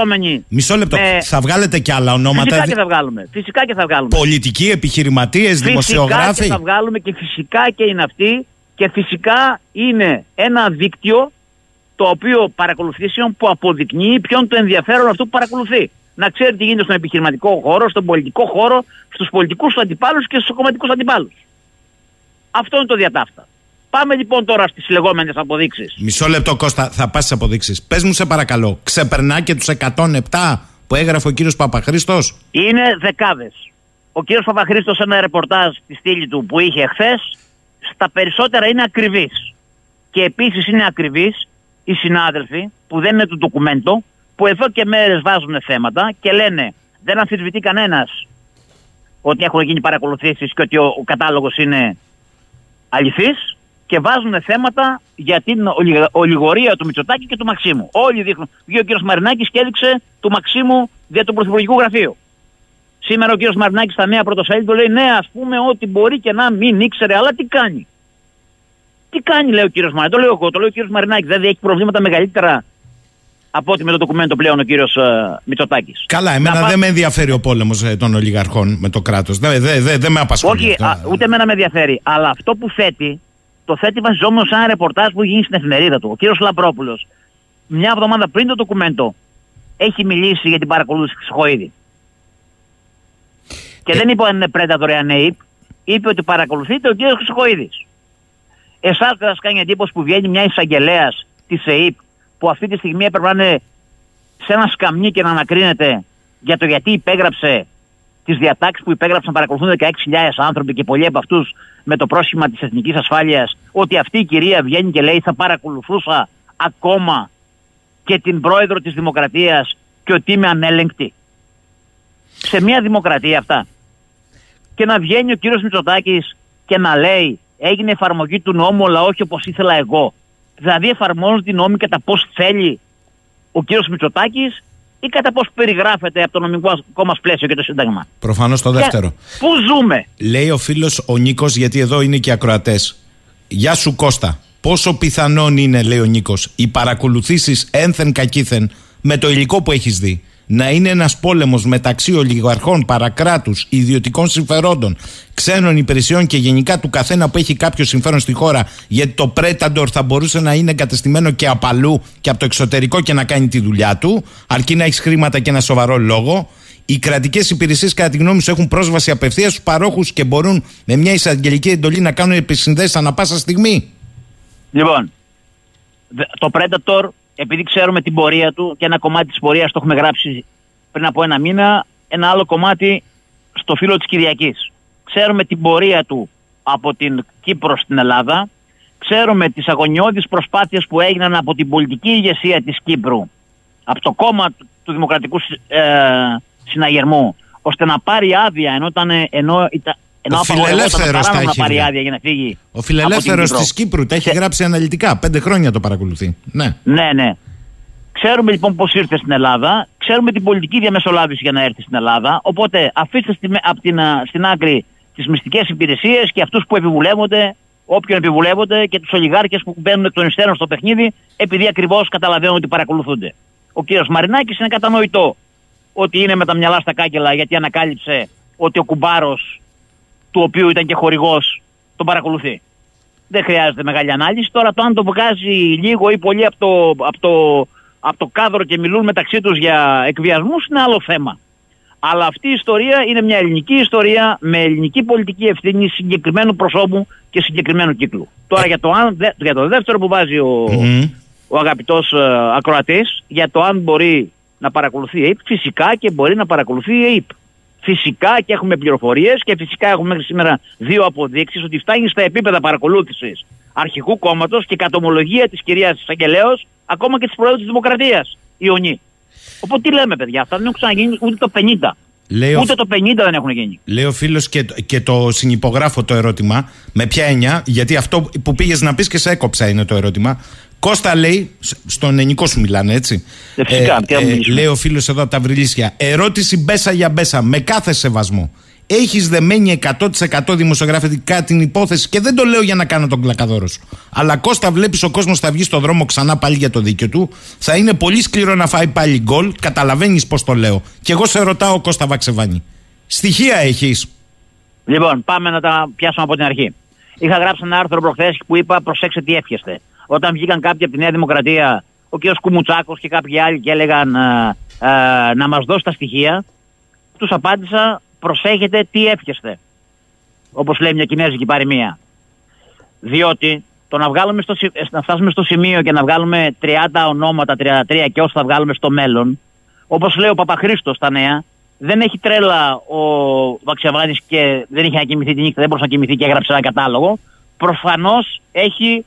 Μισό λεπτό. Με... Θα βγάλετε και άλλα ονόματα. Φυσικά και θα βγάλουμε. Φυσικά και θα βγάλουμε. Πολιτικοί, επιχειρηματίες, δημοσιογράφοι. Φυσικά και θα βγάλουμε και φυσικά και είναι αυτοί. Και φυσικά είναι ένα δίκτυο το οποίο παρακολουθήσεων που αποδεικνύει ποιον το ενδιαφέρον αυτό που παρακολουθεί. να ξέρει τι γίνεται στον επιχειρηματικό χώρο, στον πολιτικό χώρο, στους πολιτικούς του αντιπάλους και στους κομματικούς αντιπάλους. Αυτό είναι το διατάφτα. Πάμε λοιπόν τώρα στις λεγόμενες αποδείξεις. Μισό λεπτό, Κώστα, θα πας στις αποδείξεις. Πες μου, σε παρακαλώ, ξεπερνά και τους 107 που έγραφε ο κύριος Παπαχρήστος; Είναι δεκάδες. Ο κύριος Παπαχρήστος σε ένα ρεπορτάζ στη στήλη του που είχε χθες, στα περισσότερα είναι ακριβής. Και επίσης είναι ακριβεί οι συνάδελφοι που δεν είναι του ντοκουμέντο, που εδώ και μέρες βάζουν θέματα και λένε δεν αμφισβητεί κανένας ότι έχουν γίνει παρακολουθήσεις και ότι ο, ο κατάλογος είναι αληθής και βάζουν θέματα για την ολιγα- ολιγορία του Μητσοτάκη και του Μαξίμου. Όλοι δείχνουν. Βγήκε ο κύριος Μαρινάκης και έδειξε του Μαξίμου δια του Πρωθυπουργικού Γραφείου. Σήμερα ο κύριος Μαρινάκης στα νέα πρωτοσέλιδο λέει ναι, ας πούμε ότι μπορεί και να μην ήξερε, αλλά τι κάνει. Τι κάνει, λέει ο κύριος Μαρινάκης. Το λέω εγώ, το λέει ο κύριος Μαρινάκης. Δηλαδή έχει προβλήματα μεγαλύτερα από ό,τι με το ντοκουμέντο πλέον ο κύριος Μητσοτάκης. Καλά, εμένα δεν με ενδιαφέρει ο πόλεμος των ολιγαρχών με το κράτος. Δεν δε, δε, δε με απασχολεί. Όχι, αυτό. α, ούτε εμένα με ενδιαφέρει. Αλλά αυτό που θέτει, το θέτει βασιζόμενο σε ένα ρεπορτάζ που έχει γίνει στην εφημερίδα του. Ο κύριος Λαπρόπουλο, μια εβδομάδα πριν το ντοκουμέντο, έχει μιλήσει για την παρακολούθηση τη Χρυσοχοίδη. Και Ε. δεν είπε αν είναι πρέτατορ ή αν είναι ΙΠ, είπε ότι παρακολουθείται ο κύριος Χρυσοχοίδης. Εσάς δεν σας κάνει εντύπωση που βγαίνει μια εισαγγελέας της ΕΕΠ που αυτή τη στιγμή έπρεπε να είναι σε ένα σκαμνί και να ανακρίνεται για το γιατί υπέγραψε τις διατάξεις που υπέγραψαν να παρακολουθούν 16.000 άνθρωποι και πολλοί από αυτούς με το πρόσχημα της εθνικής ασφάλειας, ότι αυτή η κυρία βγαίνει και λέει θα παρακολουθούσα ακόμα και την πρόεδρο της Δημοκρατίας και ότι είμαι ανέλεγκτη. Σε μια δημοκρατία αυτά. Και να βγαίνει ο κύριος Μητσοτάκης και να λέει έγινε εφαρμογή του νόμου, αλλά όχι όπως ήθελα εγώ. Δηλαδή εφαρμόζουν την νόμη κατά πώς θέλει ο κύριος Μητσοτάκης ή κατά πώς περιγράφεται από το νομικό μα πλαίσιο και το Σύνταγμα. Προφανώς το δεύτερο. Πού ζούμε; Λέει ο φίλος ο Νίκος, γιατί εδώ είναι και ακροατές. Γεια σου Κώστα. Πόσο πιθανόν είναι, λέει ο Νίκος, οι παρακολουθήσεις ένθεν κακήθεν με το υλικό που έχεις δει; Να είναι ένας πόλεμος μεταξύ ολιγαρχών, παρακράτους, ιδιωτικών συμφερόντων, ξένων υπηρεσιών και γενικά του καθένα που έχει κάποιο συμφέρον στη χώρα, γιατί το Πρέταντορ θα μπορούσε να είναι εγκατεστημένο και από αλλού και από το εξωτερικό και να κάνει τη δουλειά του, αρκεί να έχεις χρήματα και ένα σοβαρό λόγο. Οι κρατικές υπηρεσίες, κατά τη γνώμη σου, έχουν πρόσβαση απευθείας στους παρόχους και μπορούν με μια εισαγγελική εντολή να κάνουν επισυνδέσεις ανα πάσα στιγμή. Λοιπόν, δε- το Predator, επειδή ξέρουμε την πορεία του και ένα κομμάτι της πορείας το έχουμε γράψει πριν από ένα μήνα, ένα άλλο κομμάτι στο φύλλο της Κυριακής. Ξέρουμε την πορεία του από την Κύπρο στην Ελλάδα, ξέρουμε τις αγωνιώδεις προσπάθειες που έγιναν από την πολιτική ηγεσία της Κύπρου, από το κόμμα του- του Δημοκρατικού Συ- ε, Συναγερμού, ώστε να πάρει άδεια ενώ, ήταν, ενώ, ήταν, ενώ Ο απαγορευόταν φιλελεύθερος τα παράνομα να έχει πάρει βγει. άδεια για να φύγει. Ο από φιλελεύθερο την Κύπρο. τη Κύπρου τα έχει Και- γράψει αναλυτικά. Πέντε χρόνια το παρακολουθεί. Ναι. Ναι, ναι. Ξέρουμε λοιπόν πώς ήρθε στην Ελλάδα. Ξέρουμε την πολιτική διαμεσολάβηση για να έρθει στην Ελλάδα. Οπότε αφήστε στη, με- απ' την, α, στην άκρη τις μυστικές υπηρεσίες και αυτούς που επιβουλεύονται, όποιον επιβουλεύονται και τους ολιγάρχες που μπαίνουν εκ των υστέρων στο παιχνίδι, επειδή ακριβώς καταλαβαίνουν ότι παρακολουθούνται. Ο κύριος Μαρινάκης είναι κατανοητό ότι είναι με τα μυαλά στα κάγκελα γιατί ανακάλυψε ότι ο κουμπάρος του οποίου ήταν και χορηγός τον παρακολουθεί. Δεν χρειάζεται μεγάλη ανάλυση. Τώρα το αν το βγάζει λίγο ή πολύ από το, από το, από το κάδρο και μιλούν μεταξύ τους για εκβιασμούς είναι άλλο θέμα. Αλλά αυτή η ιστορία είναι μια ελληνική ιστορία με ελληνική πολιτική ευθύνη συγκεκριμένου προσώπου και συγκεκριμένου κύκλου. Τώρα για το, αν, δε- για το δεύτερο που βάζει ο, Μμμ. ο αγαπητός ε, ακροατής για το αν μπορεί να παρακολουθεί η ΑΕΠ, φυσικά και μπορεί να παρακολουθεί η ΑΕΠ. Φυσικά και έχουμε πληροφορίες και φυσικά έχουμε μέχρι σήμερα δύο αποδείξεις ότι φτάνει στα επίπεδα παρακολούθησης αρχικού κόμματος και κατομολογία της κυρίας Εισαγγελέω, ακόμα και της Προέδρου της Δημοκρατίας, Ιωνή. Οπότε τι λέμε, παιδιά, αυτά δεν έχουν ξαναγίνει ούτε το 50. Λέει ο- Ούτε το 50 δεν έχουν γίνει. Λέει ο φίλος και, και το συνυπογράφω το ερώτημα. Με ποια έννοια, γιατί αυτό που πήγες να πεις και σε έκοψα είναι το ερώτημα. Κώστα λέει, σ- στον ενικό σου μιλάνε έτσι. Ε, φυσικά, τι να μιλήσουμε. λέει ο φίλος εδώ από τα Βρυλίσια. Ερώτηση μπέσα για μπέσα, με κάθε σεβασμό. Έχεις δεμένη 100% δημοσιογραφικά την υπόθεση και δεν το λέω για να κάνω τον κλακαδόρο σου. Αλλά Κώστα, βλέπεις ο κόσμος θα βγει στον δρόμο ξανά πάλι για το δίκιο του. Θα είναι πολύ σκληρό να φάει πάλι γκολ. Καταλαβαίνεις πώς το λέω. Και εγώ σε ρωτάω, Κώστα Βαξεβάνη. Στοιχεία έχεις; Λοιπόν, πάμε να τα πιάσουμε από την αρχή. Είχα γράψει ένα άρθρο προχθές που είπα: Προσέξτε τι εύχεστε. Όταν βγήκαν κάποιοι από τη Νέα Δημοκρατία, ο κ. Κουμουτσάκος και κάποιοι άλλοι και έλεγαν ε, ε, να μας δώσει τα στοιχεία, τους απάντησα προσέχετε τι εύχεστε. Όπως λέει μια κινέζικη παροιμία. Διότι το να, βγάλουμε στο, σι- ε, να φτάσουμε στο σημείο και να βγάλουμε 30 ονόματα, 33 και όσα θα βγάλουμε στο μέλλον, όπως λέει ο Παπαχρήστος στα νέα, δεν έχει τρέλα ο Βαξεβάνης και δεν είχε να κοιμηθεί τη νύχτα, δεν μπορούσε να κοιμηθεί και έγραψε ένα κατάλογο. Προφανώς έχει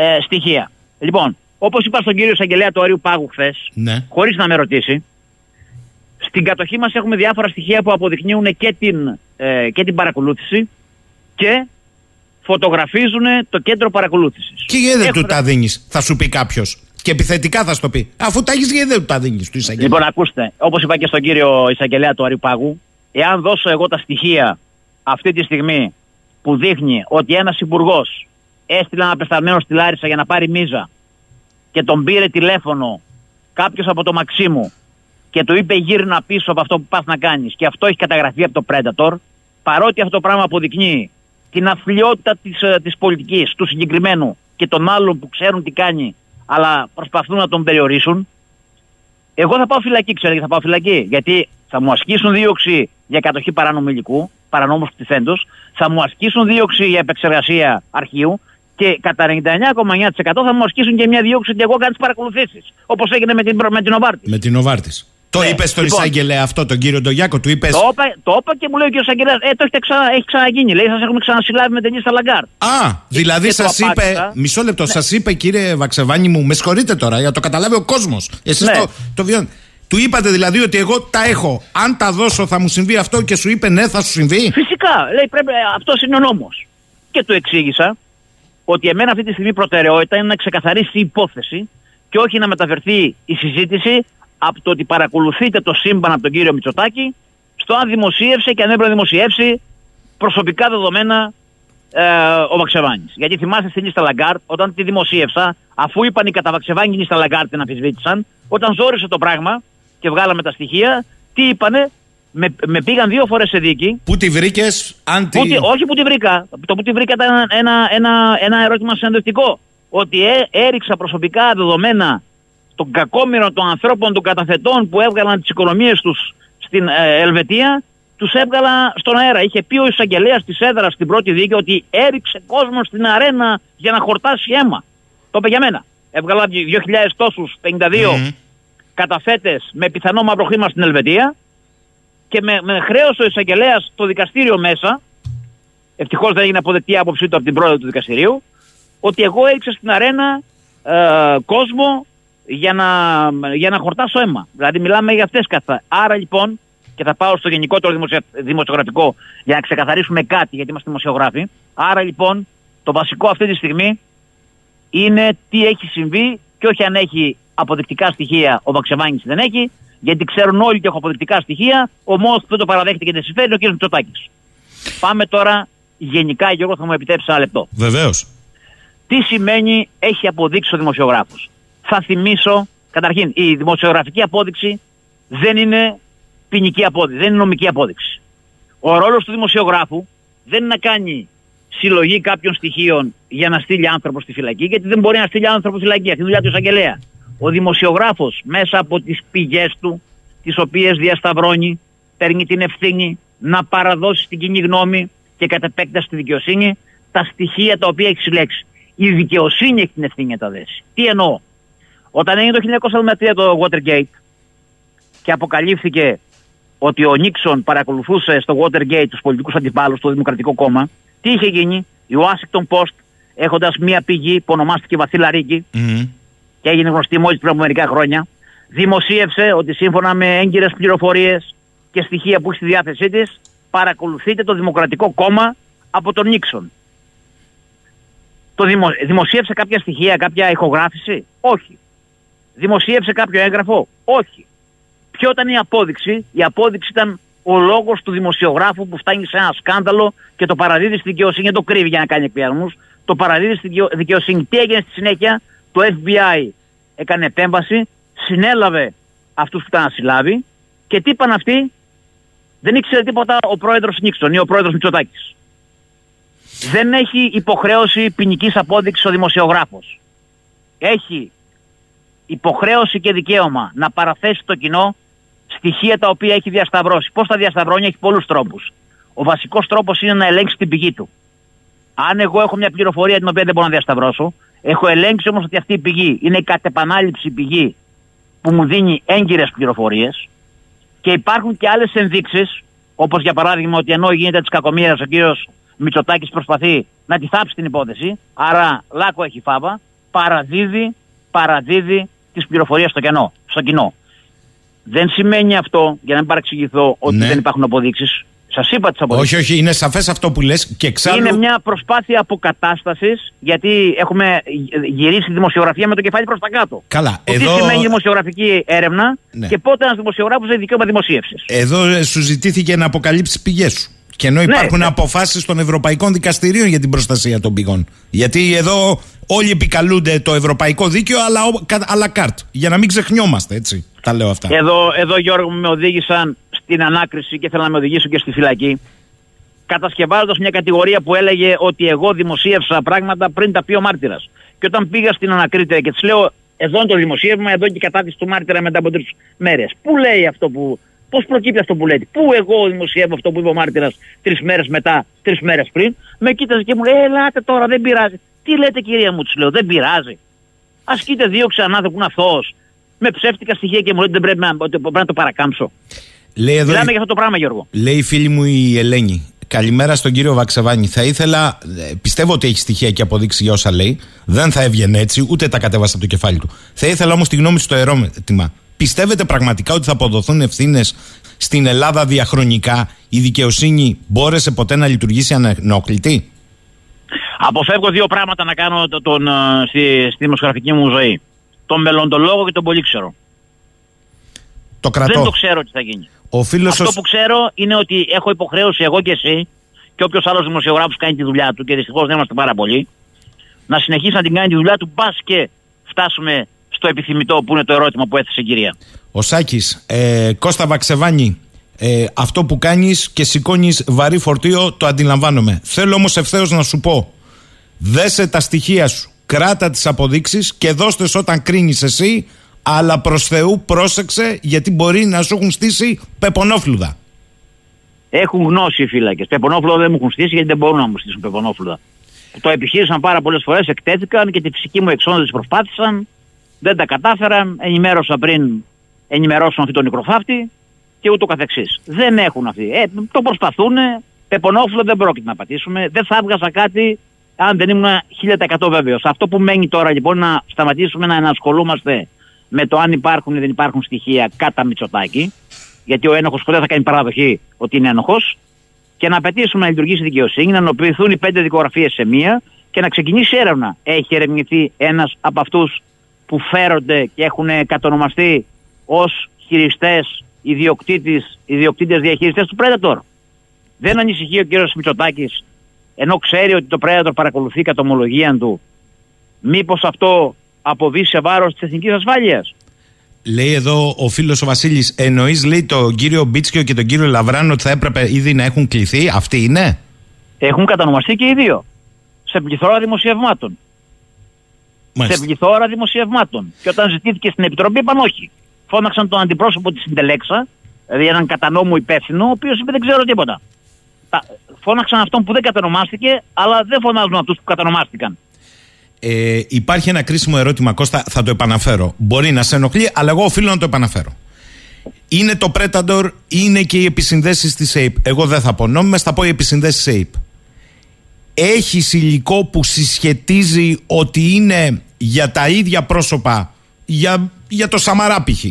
ε, στοιχεία. Λοιπόν, όπως είπα στον κύριο Εισαγγελέα του Αριού Πάγου χθες, Ναι. χωρίς να με ρωτήσει, στην κατοχή μας έχουμε διάφορα στοιχεία που αποδεικνύουν και την, ε, και την παρακολούθηση και φωτογραφίζουν το κέντρο παρακολούθησης. Και γιατί δεν Έχουμε- του τα δίνει, θα σου πει κάποιος. Και επιθετικά θα σου το πει. Αφού τα έχεις, γιατί δεν του τα δίνει του εισαγγελέα. Λοιπόν, ακούστε, όπως είπα και στον κύριο Εισαγγελέα του Αριπάγου, εάν δώσω εγώ τα στοιχεία αυτή τη στιγμή που δείχνει ότι ένας υπουργός έστειλε ένα απεσταλμένο στη Λάρισα για να πάρει μίζα και τον πήρε τηλέφωνο κάποιος από το Μαξίμου και του είπε γύρνα πίσω από αυτό που πας να κάνεις και αυτό έχει καταγραφεί από το Predator, παρότι αυτό το πράγμα αποδεικνύει την αθλειότητα της, ε, της πολιτικής του συγκεκριμένου και των άλλων που ξέρουν τι κάνει αλλά προσπαθούν να τον περιορίσουν, εγώ θα πάω φυλακή, ξέρετε γιατί θα πάω φυλακή; Γιατί θα μου ασκήσουν δίωξη για κατοχή παράνομου υλικού, παρανόμου κτηθέντος, θα μου ασκήσουν δίωξη για επεξεργασία αρχείου και κατά 99,9% θα μου ασκήσουν και μια δίωξη ότι εγώ κάνω τι παρακολουθήσεις. Όπως έγινε με την, προ- με την Οβάρτης. Με την Οβάρτης. Το Ναι, είπες στον λοιπόν. εισαγγελέα αυτό, τον κύριο Ντογιάκο, του είπε. Το είπα, το είπα και μου λέει ο εισαγγελέας, Ε, το έχετε ξανα, έχει ξαναγίνει. Λέει, σας έχουμε ξανασυλλάβει με τη λίστα Λαγκάρντ. Α, δηλαδή και το σας είπε. απάντησα. Μισό λεπτό, σας είπε κύριε Βαξεβάνη μου, με συγχωρείτε τώρα για να το καταλάβει ο κόσμος. Εσείς Ναι. το, το βιώνετε. Του είπατε δηλαδή ότι εγώ τα έχω. Αν τα δώσω θα μου συμβεί αυτό και σου είπε ναι, θα σου συμβεί. Φυσικά, λέει, πρέπει, αυτός είναι ο νόμος. Και του εξήγησα ότι εμένα αυτή τη στιγμή προτεραιότητα είναι να ξεκαθαρίσει η υπόθεση και όχι να μεταφερθεί η συζήτηση από το ότι παρακολουθείτε το σύμπαν από τον κύριο Μητσοτάκη στο αν δημοσίευσε και αν έπρεπε να δημοσιεύσει προσωπικά δεδομένα ε, ο Βαξεβάνης. Γιατί θυμάστε στην λίστα Λαγκάρντ, όταν τη δημοσίευσα, αφού είπαν οι κατά Βαξεβάνη λίστα Λαγκάρντ την αμφισβήτησαν, όταν ζόρισε το πράγμα και βγάλαμε τα στοιχεία, τι είπανε, με, με πήγαν δύο φορές σε δίκη Πού τη βρήκες, αν τη. Πού τη- όχι που τη βρήκα. Το που τη βρήκα ήταν ένα, ένα, ένα, ένα ερώτημα συναντευτικό. Ότι ε, έριξα προσωπικά δεδομένα των κακόμοιρων των ανθρώπων, των καταθετών που έβγαλαν τις οικονομίες τους στην ε, Ελβετία, τους έβγαλα στον αέρα. Είχε πει ο εισαγγελέας της έδρας στην πρώτη δίκη ότι έριξε κόσμο στην αρένα για να χορτάσει αίμα. Το είπε για μένα. Έβγαλα 2.000 τόσους, 52 Μμμ. καταθέτες με πιθανό μαύρο χρήμα στην Ελβετία και με, με χρέωσε ο εισαγγελέας το δικαστήριο μέσα, ευτυχώς δεν έγινε αποδεκτή η άποψή του από την πρόεδρο του δικαστηρίου, ότι εγώ έριξα στην αρένα ε, κόσμο για να, για να χορτάσω αίμα. Δηλαδή μιλάμε για αυτές καθα. Άρα λοιπόν, και θα πάω στο γενικότερο δημοσια... δημοσιογραφικό για να ξεκαθαρίσουμε κάτι, γιατί είμαστε δημοσιογράφοι. Άρα λοιπόν, το βασικό αυτή τη στιγμή είναι τι έχει συμβεί και όχι αν έχει αποδεικτικά στοιχεία ο Βαξεβάνης δεν έχει, γιατί ξέρουν όλοι ότι έχω αποδεικτικά στοιχεία, ο μόνος που δεν το παραδέχεται και δεν συμφέρει είναι ο κ. Μητσοτάκης. Πάμε τώρα γενικά, Γιώργο, θα μου επιτρέψεις ένα λεπτό. Βεβαίως. Τι σημαίνει έχει αποδείξει ο δημοσιογράφος; Θα θυμίσω, καταρχήν, η δημοσιογραφική απόδειξη δεν είναι ποινική απόδειξη, δεν είναι νομική απόδειξη. Ο ρόλος του δημοσιογράφου δεν είναι να κάνει συλλογή κάποιων στοιχείων για να στείλει άνθρωπο στη φυλακή, γιατί δεν μπορεί να στείλει άνθρωπο στη φυλακή. Αυτή είναι η δουλειά του εισαγγελέα. Ο δημοσιογράφος μέσα από τις πηγές του, τις οποίες διασταυρώνει, παίρνει την ευθύνη να παραδώσει στην κοινή γνώμη και κατ' επέκταση στη δικαιοσύνη τα στοιχεία τα οποία έχει συλλέξει. Η δικαιοσύνη έχει την ευθύνη να τα δέσει. Τι εννοώ; Όταν έγινε το 1973 το Watergate και αποκαλύφθηκε ότι ο Νίξον παρακολουθούσε στο Watergate τους πολιτικούς αντιπάλους του Δημοκρατικό Κόμμα, τι είχε γίνει; Η Washington Post, έχοντας μία πηγή που ονομάστηκε Βασίλα Ρίκη και έγινε γνωστή μόλις πριν από μερικά χρόνια, δημοσίευσε ότι σύμφωνα με έγκυρες πληροφορίες και στοιχεία που έχει στη διάθεσή της, παρακολουθείται το Δημοκρατικό Κόμμα από τον Νίξον. Το δημο... Δημοσίευσε κάποια στοιχεία, κάποια ηχογράφηση; Όχι. Δημοσίευσε κάποιο έγγραφο; Όχι. Ποιο ήταν η απόδειξη; Η απόδειξη ήταν ο λόγος του δημοσιογράφου που φτάνει σε ένα σκάνδαλο και το παραδίδει στη δικαιοσύνη, δεν το κρύβει για να κάνει εκπιασμούς, το παραδίδει στη δικαιο- δικαιοσύνη. Τι έγινε στη συνέχεια, το FBI έκανε επέμβαση, συνέλαβε αυτούς που ήταν να συλλάβει και τι είπαν αυτοί, δεν ήξερε τίποτα ο πρόεδρος Νίξον ή ο πρόεδρος Μητσοτάκης. Δεν έχει υποχρέωση ποινικής απόδειξης ο δημοσιογράφος. Έχει υποχρέωση και δικαίωμα να παραθέσει το κοινό στοιχεία τα οποία έχει διασταυρώσει. Πώς τα διασταυρώνει, έχει πολλούς τρόπους. Ο βασικός τρόπος είναι να ελέγξει την πηγή του. Αν εγώ έχω μια πληροφορία την οποία δεν μπορώ να διασταυρώσω, έχω ελέγξει όμως ότι αυτή η πηγή είναι η κατ' επανάληψη πηγή που μου δίνει έγκυρες πληροφορίες και υπάρχουν και άλλες ενδείξεις, όπως για παράδειγμα ότι ενώ γίνεται της κακομοίρας ο κύριος Μητσοτάκης προσπαθεί να τη θάψει την υπόθεση, άρα λάκκο έχει φάβα, παραδίδει, παραδίδει τις πληροφορίες στο, κενό, στο κοινό. Δεν σημαίνει αυτό, για να μην παρεξηγηθώ, ότι Ναι. δεν υπάρχουν αποδείξεις. Σας είπα τις αποδείξει. Όχι, όχι, είναι σαφές αυτό που λες και εξάλλου. Είναι μια προσπάθεια αποκατάστασης, γιατί έχουμε γυρίσει τη δημοσιογραφία με το κεφάλι προς τα κάτω. Καλά, Το εδώ- Τι σημαίνει δημοσιογραφική έρευνα Ναι. και πότε ένας δημοσιογράφος έχει δικαίωμα δημοσίευσης. Εδώ ε, σου ζητήθηκε να αποκαλύψεις πηγές σου. Και ενώ υπάρχουν ναι. αποφάσεις των Ευρωπαϊκών Δικαστηρίων για την προστασία των πηγών. Γιατί εδώ όλοι επικαλούνται το Ευρωπαϊκό Δίκαιο, αλλά à la carte. Για να μην ξεχνιόμαστε, έτσι. Τα λέω αυτά. Εδώ, εδώ Γιώργο μου με οδήγησαν στην ανάκριση και θέλω να με οδηγήσουν και στη φυλακή. Κατασκευάζοντας μια κατηγορία που έλεγε ότι εγώ δημοσίευσα πράγματα πριν τα πει ο μάρτυρας. Και όταν πήγα στην ανακρίτρια και της λέω, εδώ είναι το δημοσίευμα, εδώ είναι και η κατάθεση του μάρτυρα μετά από τρεις μέρες. Πού λέει αυτό που. Πώς προκύπτει αυτό που λέτε, Πού εγώ δημοσιεύω αυτό που είπε ο μάρτυρας τρεις μέρες μετά, τρεις μέρες πριν; Με κοίταζε και μου λέει, Ελάτε τώρα, δεν πειράζει. Τι λέτε κυρία μου, της λέω, Δεν πειράζει. Ασκείτε δίωξη έναν άνθρωπο που είναι αθώος. Με ψεύτικα στοιχεία και μου λέτε δεν πρέπει να, ότι πρέπει να το παρακάμψω. Λέει εδώ, Μιλάμε για αυτό το πράγμα, Γιώργο. λέει η φίλη μου η Ελένη. Καλημέρα στον κύριο Βαξεβάνη. Θα ήθελα, ε, πιστεύω ότι έχει στοιχεία και αποδείξει για όσα λέει. Δεν θα έβγαινε έτσι, ούτε τα κατέβασε από το κεφάλι του. Θα ήθελα όμως τη γνώμη σου στο ερώτημα. Πιστεύετε πραγματικά ότι θα αποδοθούν ευθύνες στην Ελλάδα διαχρονικά, η δικαιοσύνη μπόρεσε ποτέ να λειτουργήσει ανενόχλητη; Αποφεύγω δύο πράγματα να κάνω το- τον, ε, στη, στη δημοσιογραφική μου ζωή. Τον μελλοντολόγο και τον πολύξερο. Το κρατώ. Δεν το ξέρω τι θα γίνει. Ο φίλος Αυτό ο- που ξέρω είναι ότι έχω υποχρέωση εγώ και εσύ και όποιος άλλος δημοσιογράφος κάνει τη δουλειά του και δυστυχώς δεν είμαστε πάρα πολλοί, να συνεχίσει να την κάνει τη δουλειά του, μπας και φτάσουμε στο επιθυμητό που είναι το ερώτημα που έθεσε η κυρία. Ο Σάκης, ε, Κώστα Βαξεβάνη, ε, αυτό που κάνεις και σηκώνεις βαρύ φορτίο το αντιλαμβάνομαι. Θέλω όμως ευθέως να σου πω, δέσε τα στοιχεία σου, κράτα τις αποδείξεις και δώστε όταν κρίνεις εσύ, αλλά προς Θεού πρόσεξε γιατί μπορεί να σου έχουν στήσει πεπονόφλουδα. Έχουν γνώση οι φύλακες. Πεπονόφλουδα δεν μου έχουν στήσει γιατί δεν μπορούν να μου στήσουν πεπονόφλουδα. Το επιχείρησαν πάρα πολλές φορές, εκτέθηκαν και τη φυσική μου εξόντωση προσπάθησαν. Δεν τα κατάφεραν. Ενημέρωσα πριν ενημερώσουν αυτή τον νικροφάφτη και ούτω καθεξής. Δεν έχουν αυτοί. Ε, το προσπαθούν. Πεπονόφλουδα δεν πρόκειται να πατήσουμε. Δεν θα έβγαζα κάτι αν δεν ήμουν 1000% βέβαιος. Αυτό που μένει τώρα λοιπόν να σταματήσουμε να ενασχολούμαστε με το αν υπάρχουν ή δεν υπάρχουν στοιχεία κατά Μητσοτάκη, γιατί ο ένοχος ποτέ θα κάνει παραδοχή ότι είναι ένοχος, και να απαιτήσουμε να λειτουργήσει η δικαιοσύνη, να ενοποιηθούν οι πέντε δικογραφίες σε μία και να ξεκινήσει έρευνα. Έχει ερευνηθεί ένας από αυτούς που φέρονται και έχουν κατονομαστεί ως χειριστές, ιδιοκτήτες διαχειριστέ του Predator. Δεν ανησυχεί ο κύριος Μητσοτάκης, ενώ ξέρει ότι το Predator παρακολουθεί κατά ομολογία του, μήπως αυτό αποβεί σε βάρος της εθνικής ασφάλειας. Λέει εδώ ο φίλος ο Βασίλης, εννοείς λέει τον κύριο Μπίτσκιο και τον κύριο Λαβράνο ότι θα έπρεπε ήδη να έχουν κληθεί. Αυτοί είναι; Έχουν κατανομαστεί και οι δύο. Σε πληθώρα δημοσιευμάτων. Μάλιστα. Σε πληθώρα δημοσιευμάτων. Και όταν ζητήθηκε στην Επιτροπή, είπαν όχι. Φώναξαν τον αντιπρόσωπο της Συντελέξα, δηλαδή έναν κατανόμου υπεύθυνο, ο οποίος είπε δεν ξέρω τίποτα. Τα- Φώναξαν αυτόν που δεν κατανομάστηκε, αλλά δεν φωνάζουν αυτούς που κατανομάστηκαν. Ε, υπάρχει ένα κρίσιμο ερώτημα, Κώστα, θα το επαναφέρω. Μπορεί να σε ενοχλεί, αλλά εγώ οφείλω να το επαναφέρω. Είναι το Predator, είναι και οι επισυνδέσεις της ΑΕΠ. Εγώ δεν θα πω νόμιμες, θα πω οι επισυνδέσεις ΑΕΠ. Έχει υλικό που συσχετίζει ότι είναι για τα ίδια πρόσωπα, για, για το Σαμαρά π.χ.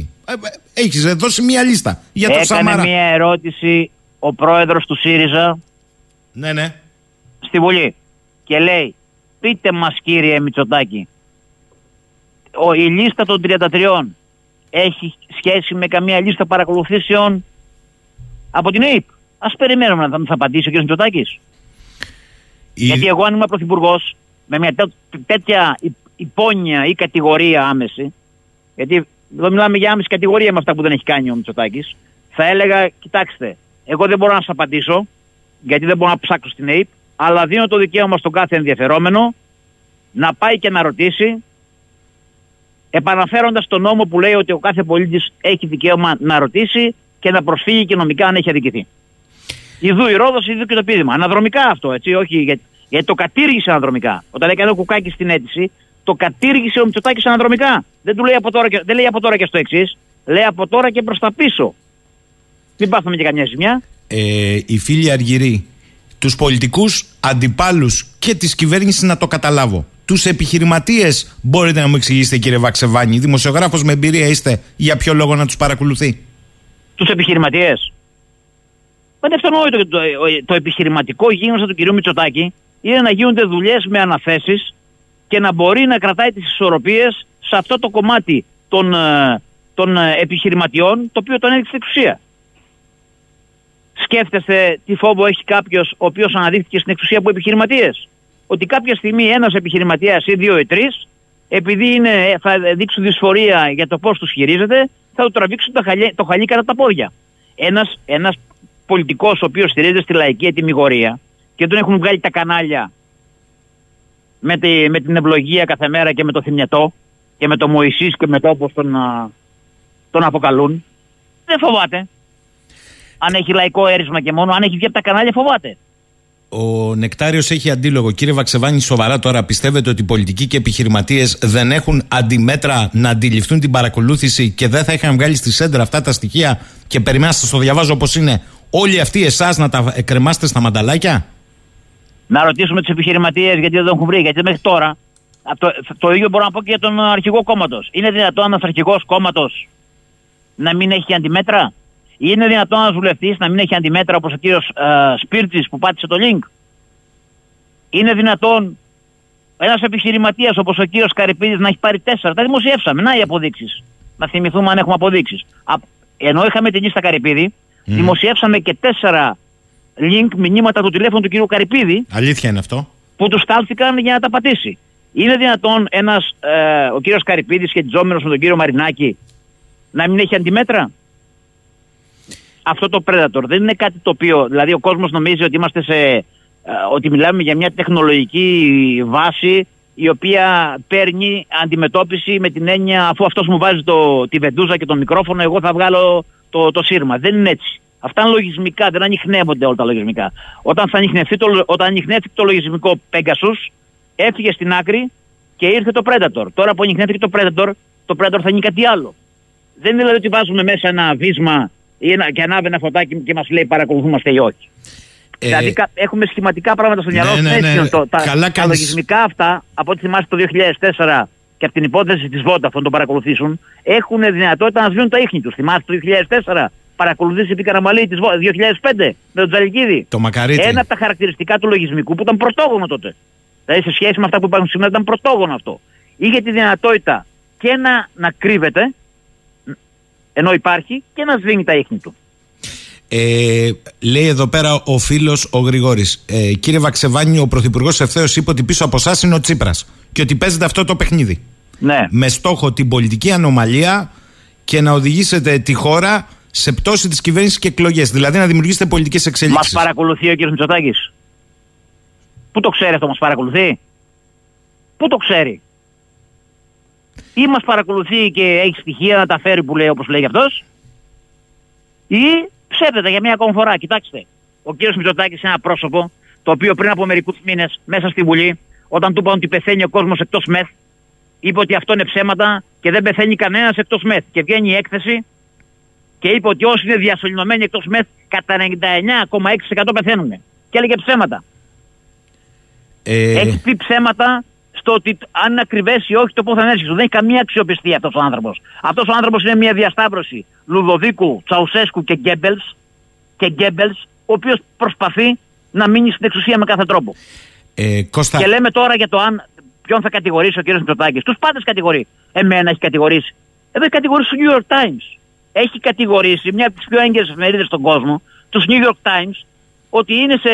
Έχεις δώσει μία λίστα για το Έκανε Σαμαρά. μια ερώτηση ο πρόεδρος του ΣΥΡΙΖΑ Ναι, ναι. στη Βουλή και λέει πείτε μας κύριε Μητσοτάκη ο, η λίστα των 33 έχει σχέση με καμία λίστα παρακολουθήσεων από την ΑΕΠ. Ας περιμένουμε να θα, θα απαντήσει ο κ. Μητσοτάκης. Η- Γιατί εγώ αν είμαι πρωθυπουργός με μια τέ- τέτοια υ- υπόνοια ή κατηγορία άμεση, γιατί εδώ μιλάμε για άμεση κατηγορία με αυτά που δεν έχει κάνει ο Μητσοτάκης, θα έλεγα: Κοιτάξτε, εγώ δεν μπορώ να σας απαντήσω, γιατί δεν μπορώ να ψάξω στην ΑΕΠ, αλλά δίνω το δικαίωμα στον κάθε ενδιαφερόμενο να πάει και να ρωτήσει επαναφέροντας τον νόμο που λέει ότι ο κάθε πολίτης έχει δικαίωμα να ρωτήσει και να προσφύγει και νομικά αν έχει αδικηθεί. Ιδού η Ρόδος, ιδού και το πείδημα. Αναδρομικά αυτό, έτσι, όχι γιατί, γιατί το κατήργησε αναδρομικά. Όταν έκανε ο Κουκάκης στην αίτηση, το κατήργησε ο Μητσοτάκης αναδρομικά. Δεν του λέει από τώρα και, δεν λέει από τώρα και στο εξής, λέει από τώρα και προς τα πίσω. Μην πάθουμε και καμιά ζημιά. Ε, οι φίλοι Αργυροί, τους πολιτικούς αντιπάλους και της κυβέρνησης να το καταλάβω. Τους επιχειρηματίες, μπορείτε να μου εξηγήσετε, κύριε Βαξεβάνη, δημοσιογράφος με εμπειρία είστε, για ποιο λόγο να τους παρακολουθεί; Τους επιχειρηματίες. Μα είναι αυτονόητο το, το, το επιχειρηματικό γίγνωστα του κυρίου Μητσοτάκη είναι να γίνονται δουλειές με αναθέσεις και να μπορεί να κρατάει τις ισορροπίες σε αυτό το κομμάτι των, ε, των ε, επιχειρηματιών το οποίο τον έδειξε στην εξουσία. Σκέφτεστε τι φόβο έχει κάποιος ο οποίος αναδείχθηκε στην εξουσία από επιχειρηματίες; Ότι κάποια στιγμή ένας επιχειρηματίας ή δύο ή τρεις, επειδή είναι, θα δείξουν δυσφορία για το πώς τους χειρίζεται, θα του τραβήξουν το χαλί, το χαλί κατά τα πόδια. Ένας ένας πολιτικός ο οποίος στηρίζεται στη λαϊκή ετοιμιγορία και τον έχουν βγάλει τα κανάλια με, τη, με την ευλογία κάθε μέρα και με το θυμιατό και με το Μωυσής και με το όπως τον, α, τον αποκαλούν, δεν φοβάται. Αν έχει λαϊκό έρισμα και μόνο, αν έχει βγει από τα κανάλια φοβάται. Ο Νεκτάριος έχει αντίλογο. Κύριε Βαξεβάνη, σοβαρά τώρα πιστεύετε ότι οι πολιτικοί και επιχειρηματίες δεν έχουν αντιμέτρα να αντιληφθούν την παρακολούθηση και δεν θα είχαν βγάλει στη σέντρα αυτά τα στοιχεία; Και περιμένετε, σας το διαβάζω όπως είναι, όλοι αυτοί εσάς να τα κρεμάσετε στα μανταλάκια; Να ρωτήσουμε τους επιχειρηματίες γιατί δεν τον έχουν βρει. Γιατί μέχρι τώρα το, το ίδιο μπορώ να πω και για τον αρχηγό κόμματος. Είναι δυνατόν ένας αρχηγός κόμματος να μην έχει αντιμέτρα; Είναι δυνατόν ένας βουλευτής να μην έχει αντιμέτρα όπως ο κύριος uh, Σπίρτζης που πάτησε το link; Είναι δυνατόν ένας επιχειρηματίας όπως ο κύριος Καρυπίδης να έχει πάρει τέσσερα; Τα δημοσιεύσαμε. Να οι αποδείξεις. Να θυμηθούμε αν έχουμε αποδείξεις. Ενώ είχαμε την λίστα Καρυπίδη, mm. δημοσιεύσαμε και τέσσερα link μηνύματα του τηλέφωνου του κύριου Καρυπίδη. Αλήθεια είναι αυτό; Που τους στάλθηκαν για να τα πατήσει. Είναι δυνατόν ένας, ε, ο κύριος Καρυπίδης σχετιζόμενο με τον κύριο Μαρινάκη να μην έχει αντιμέτρα; Αυτό το Predator δεν είναι κάτι το οποίο, δηλαδή ο κόσμος νομίζει ότι είμαστε σε, ε, ότι μιλάμε για μια τεχνολογική βάση η οποία παίρνει αντιμετώπιση με την έννοια αφού αυτός μου βάζει το, τη βεντούζα και το μικρόφωνο εγώ θα βγάλω το, το σύρμα. Δεν είναι έτσι. Αυτά είναι λογισμικά, δεν ανοιχνεύονται όλα τα λογισμικά. Όταν, θα ανοιχνευτεί το, όταν ανοιχνεύτηκε το λογισμικό Pegasus, έφυγε στην άκρη και ήρθε το Predator. Τώρα που ανοιχνεύτηκε το Predator, το Predator θα είναι κάτι άλλο. Δεν είναι δηλαδή ότι βάζουμε μέσα ένα βίσμα ή ένα, και ανάβει ένα φωτάκι και μας λέει παρακολουθούμαστε ή όχι. Ε, δηλαδή έχουμε σχηματικά πράγματα στο μυαλό ναι, ναι, ναι. Το, τα, Καλά τα λογισμικά αυτά, από ό,τι θυμάστε το 2004 και από την υπόθεση της Vodafone το παρακολουθήσουν, έχουν δυνατότητα να σβήνουν τα ίχνη τους. Θυμάστε το 2004 παρακολουθήσει επί Καραμαλή της 2005 με τον Τζαλικίδη. Το μακαρίτι. Ένα από τα χαρακτηριστικά του λογισμικού που ήταν πρωτόγωνο τότε. Δηλαδή σε σχέση με αυτά που υπάρχουν σήμερα ήταν πρωτόγωνο αυτό. Είχε τη δυνατότητα και να, να κρύβεται ενώ υπάρχει και να σβήνει τα ίχνη του. Ε, λέει εδώ πέρα ο φίλος ο Γρηγόρης. Ε, κύριε Βαξεβάνη, ο Πρωθυπουργός ευθέως είπε ότι πίσω από εσάς είναι ο Τσίπρας και ότι παίζεται αυτό το παιχνίδι. Ναι. Με στόχο την πολιτική ανομαλία και να οδηγήσετε τη χώρα σε πτώση της κυβέρνησης και εκλογές. Δηλαδή να δημιουργήσετε πολιτικές εξελίξεις. Μας παρακολουθεί ο κ. Μητσοτάκης. Πού το ξέρει αυτό, μας παρακολουθεί; Πού το ξέρει; Ή μας παρακολουθεί και έχει στοιχεία να τα φέρει που λέει όπως λέει αυτός, ή ψεύδεται για μία ακόμη φορά. Κοιτάξτε, ο κ. Μητσοτάκης είναι ένα πρόσωπο το οποίο πριν από μερικούς μήνες μέσα στη Βουλή, όταν του είπαν ότι πεθαίνει ο κόσμος εκτός μεθ, είπε ότι αυτό είναι ψέματα και δεν πεθαίνει κανένας εκτός μεθ. Και βγαίνει η έκθεση και είπε ότι όσοι είναι διασωληνωμένοι εκτός ΜΕΘ κατά 99,6% πεθαίνουν. Και έλεγε ψέματα. Ε... Έχει πει ψέματα στο ότι αν είναι ακριβές ή όχι το πόθεν έρχεσαι. Δεν έχει καμία αξιοπιστία αυτός ο άνθρωπος. Αυτός ο άνθρωπος είναι μια διασταύρωση Λουδοδίκου, Τσαουσέσκου και Γκέμπελς, και Γκέμπελς, ο οποίος προσπαθεί να μείνει στην εξουσία με κάθε τρόπο. Ε, Κώστα... Και λέμε τώρα για το αν ποιον θα κατηγορήσει ο κ. Μητσοτάκης. Τους πάντες κατηγορεί. Εμένα έχει κατηγορήσει. Εδώ έχει κατηγορήσει το New York Times έχει κατηγορήσει μια από τις πιο έγκαιρες εφημερίδες στον κόσμο, τους New York Times, ότι είναι σε,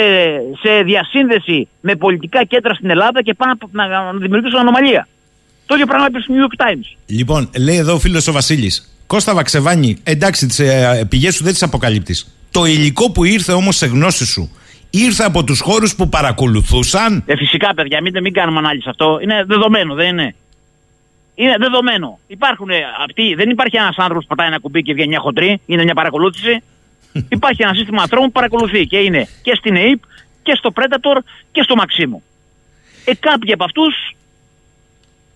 σε διασύνδεση με πολιτικά κέντρα στην Ελλάδα και πάνε να, να δημιουργήσουν ανομαλία. Το ίδιο πράγμα είπε στο New York Times. Λοιπόν, λέει εδώ ο φίλος ο Βασίλης. Κώστα Βαξεβάνη, εντάξει, τις ε, πηγές σου δεν τις αποκαλύπτεις. Το υλικό που ήρθε όμως σε γνώση σου ήρθε από τους χώρους που παρακολουθούσαν. Ε, φυσικά, παιδιά, μην, μην κάνουμε ανάλυση αυτό. Είναι δεδομένο, δεν είναι. Είναι δεδομένο. Υπάρχουν ε, αυτοί, δεν υπάρχει ένας άνθρωπος που πατάει ένα κουμπί και βγαίνει μια χοντρή, είναι μια παρακολούθηση. Υπάρχει ένα σύστημα ανθρώπων που παρακολουθεί και είναι και στην ΑΕΠ και στο Predator και στο Maximo. Ε, κάποιοι από αυτούς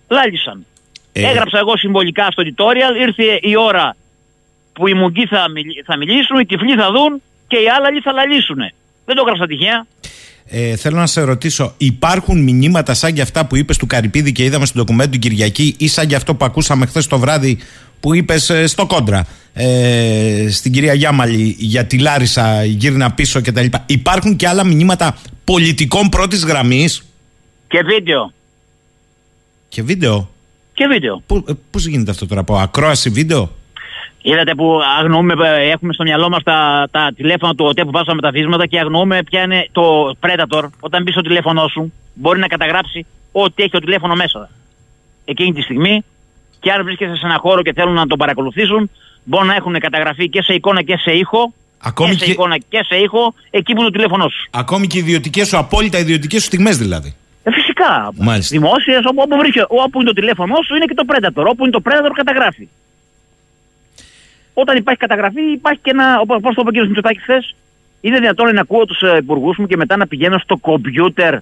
λάλησαν. Ε. Έγραψα εγώ συμβολικά στο tutorial, ήρθε η ώρα που οι μουγκοί θα, μιλ- θα μιλήσουν, οι τυφλοί θα δουν και οι άλλοι θα λαλήσουν. Δεν το έγραψα τυχαία. Ε, θέλω να σε ρωτήσω, υπάρχουν μηνύματα σαν για αυτά που είπες του Καρυπίδη και είδαμε στο ντοκουμέντο την Κυριακή ή σαν για αυτό που ακούσαμε χθες το βράδυ που είπες στο κόντρα ε, στην κυρία Γιάμαλη για τη Λάρισα, γύρνα πίσω κτλ. Υπάρχουν και άλλα μηνύματα πολιτικών πρώτης γραμμής; Και βίντεο. και βίντεο; Και βίντεο. Πού ε, πώς γίνεται αυτό τώρα, από ακρόαση βίντεο; Είδατε που αγνοούμε, ε, έχουμε στο μυαλό μας τα, τα τηλέφωνα του ΟΤΕ που βάζαμε τα βίσματα και αγνοούμε ποια είναι το Predator. Όταν μπει στο τηλέφωνό σου, μπορεί να καταγράψει ό,τι έχει το τηλέφωνο μέσα. Εκείνη τη στιγμή, και αν βρίσκεσαι σε ένα χώρο και θέλουν να τον παρακολουθήσουν, μπορεί να έχουν καταγραφεί και σε εικόνα και σε ήχο. Ακόμη και σε και- εικόνα και σε ήχο, εκεί που είναι το τηλέφωνό σου. Ακόμη και ιδιωτικές σου, απόλυτα ιδιωτικές σου στιγμές δηλαδή. Ε, φυσικά. Μάλιστα. Δημόσιες, όπου, όπου, βρίσκε- όπου είναι το τηλέφωνό σου, είναι και το Predator. Όπου είναι το Predator, καταγράφει. Όταν υπάρχει καταγραφή, υπάρχει και ένα. Όπω το είπε ο κ. Μητσοτάκης χθες, είναι δυνατόν να ακούω τους ε, υπουργούς μου και μετά να πηγαίνω στο κομπιούτερ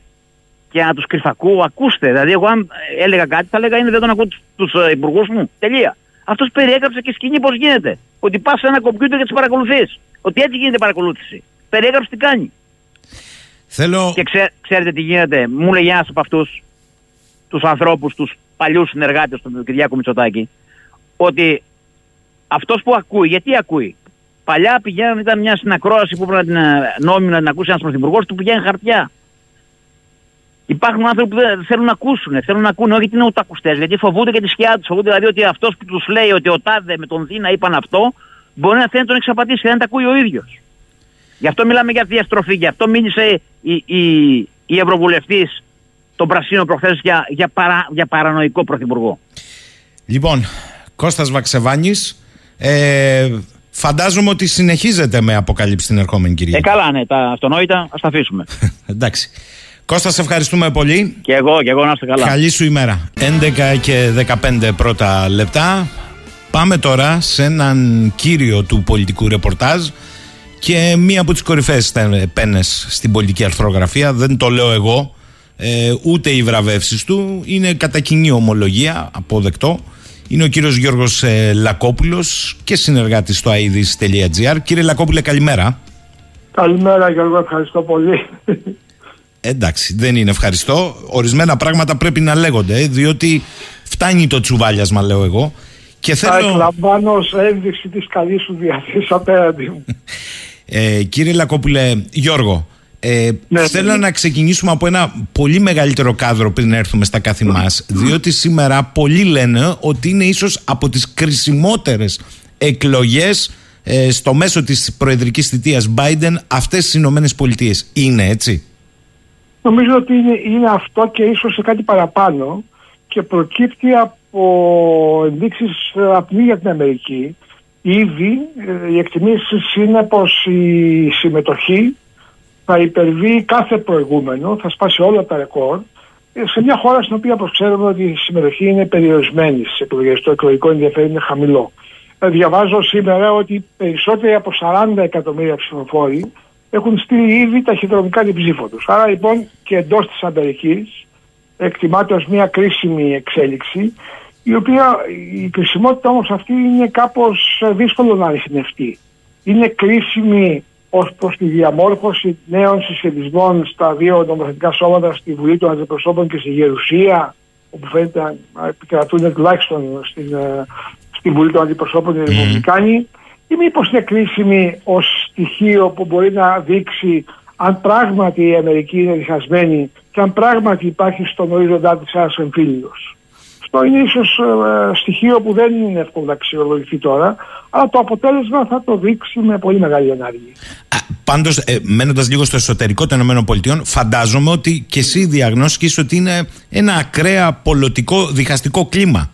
και να τους κρυφακούω. Ακούστε. Δηλαδή, εγώ αν ε, έλεγα κάτι, θα έλεγα είναι δυνατόν να ακούω τους ε, υπουργούς μου. Τελεία. Αυτός περιέγραψε και σκηνή πώς γίνεται. Ότι πας σε ένα κομπιούτερ και τις παρακολουθείς. Ότι έτσι γίνεται παρακολούθηση. Περιέγραψε τι κάνει. Θέλω. Και ξέ, ξέρετε τι γίνεται. Μου λέει ένας από αυτούς τους ανθρώπους, τους παλιούς συνεργάτες του Κυριάκου Μητσοτάκη, ότι αυτός που ακούει, γιατί ακούει; Παλιά πηγαίναν, ήταν μια συνακρόαση που έπρεπε να την ε, νόμιμη να την ακούσει ένας πρωθυπουργός, του πηγαίνει χαρτιά. Υπάρχουν άνθρωποι που δεν θέλουν να ακούσουν, θέλουν να ακούνε, όχι γιατί είναι ουτακουστέ, γιατί φοβούνται και τη σκιά τους. Φοβούνται δηλαδή ότι αυτός που τους λέει ότι ο Τάδε με τον Δίνα είπαν αυτό, μπορεί να θέλει να τον εξαπατήσει και δεν τα ακούει ο ίδιος. Γι' αυτό μιλάμε για διαστροφή. Γι' αυτό μίλησε η, η, η Ευρωβουλευτής των Πρασίνων προχθές για, για, παρα, για παρανοϊκό πρωθυπουργό. Λοιπόν, Κώστας Βαξεβάνης, ε, φαντάζομαι ότι συνεχίζεται με αποκαλύψει την ερχόμενη Ε, Κυριακή. καλά, ναι, τα αυτονόητα, ας τα αφήσουμε. Εντάξει. Κώστα, σε ευχαριστούμε πολύ. και εγώ, και εγώ να είστε καλά. Καλή σου ημέρα. 11 και 15 πρώτα λεπτά. Πάμε τώρα σε έναν κύριο του πολιτικού ρεπορτάζ και μία από τις κορυφαίες πένες στην πολιτική αρθρογραφία. Δεν το λέω εγώ, ε, ούτε οι βραβεύσεις του. Είναι κατά κοινή ομολογία, αποδεκτό. Είναι ο κύριος Γιώργος ε, Λακόπουλος και συνεργάτης στο aidis.gr. Κύριε Λακόπουλε, καλημέρα. Καλημέρα Γιώργο, ευχαριστώ πολύ. Εντάξει, δεν είναι ευχαριστώ. Ορισμένα πράγματα πρέπει να λέγονται, ε, διότι φτάνει το τσουβάλιασμα, λέω εγώ. Και Θα θέλω, εκλαμβάνω ως ένδειξη της καλής σου διαθέσης απέναντι μου. ε, κύριε Λακόπουλε, Γιώργο, ε, Ναι, θέλω ναι. να ξεκινήσουμε από ένα πολύ μεγαλύτερο κάδρο πριν έρθουμε στα κάθε μας, διότι σήμερα πολλοί λένε ότι είναι ίσως από τις κρισιμότερες εκλογές ε, στο μέσο της προεδρικής θητείας Biden αυτές στις Ηνωμένες Πολιτείες. Είναι έτσι; Νομίζω ότι είναι, είναι αυτό και ίσως σε κάτι παραπάνω και προκύπτει από ενδείξεις ε, απειλή για την Αμερική. Ήδη ε, οι εκτιμήσεις είναι πως η συμμετοχή θα υπερβεί κάθε προηγούμενο, θα σπάσει όλα τα ρεκόρ ε, σε μια χώρα στην οποία όπως ξέρουμε ότι η συμμετοχή είναι περιορισμένη στις εκλογές, το εκλογικό ενδιαφέρον είναι χαμηλό. Ε, Διαβάζω σήμερα ότι περισσότεροι από 40 εκατομμύρια ψηφοφόροι έχουν στείλει ήδη ταχυδρομικά την ψήφο τους. Άρα λοιπόν και εντός της Αμερικής εκτιμάται ως μια κρίσιμη εξέλιξη η οποία η κρισιμότητα όμως αυτή είναι κάπως ε, δύσκολο να ανοιχνευτεί. Είναι κρίσιμη ως προς τη διαμόρφωση νέων συσχετισμών στα δύο νομοθετικά σώματα στη Βουλή των Αντιπροσώπων και στη Γερουσία όπου φαίνεται να επικρατούν τουλάχιστον στην, ε, στη Βουλή των Αντιπροσώπων οι Ρεπουμπλικάνοι ή μήπως είναι κρίσιμη ως στοιχείο που μπορεί να δείξει αν πράγματι η Αμερική είναι διχασμένη και αν πράγματι υπάρχει στον ορίζοντά της ένας εμφύλιος. Αυτό είναι ίσως ε, στοιχείο που δεν είναι εύκολο να αξιολογηθεί τώρα, αλλά το αποτέλεσμα θα το δείξει με πολύ μεγάλη ενάργεια. Πάντως, ε, μένοντας λίγο στο εσωτερικό των ΗΠΑ, φαντάζομαι ότι και εσύ διαγνώσκεις ότι είναι ένα ακραία πολιτικό διχαστικό κλίμα.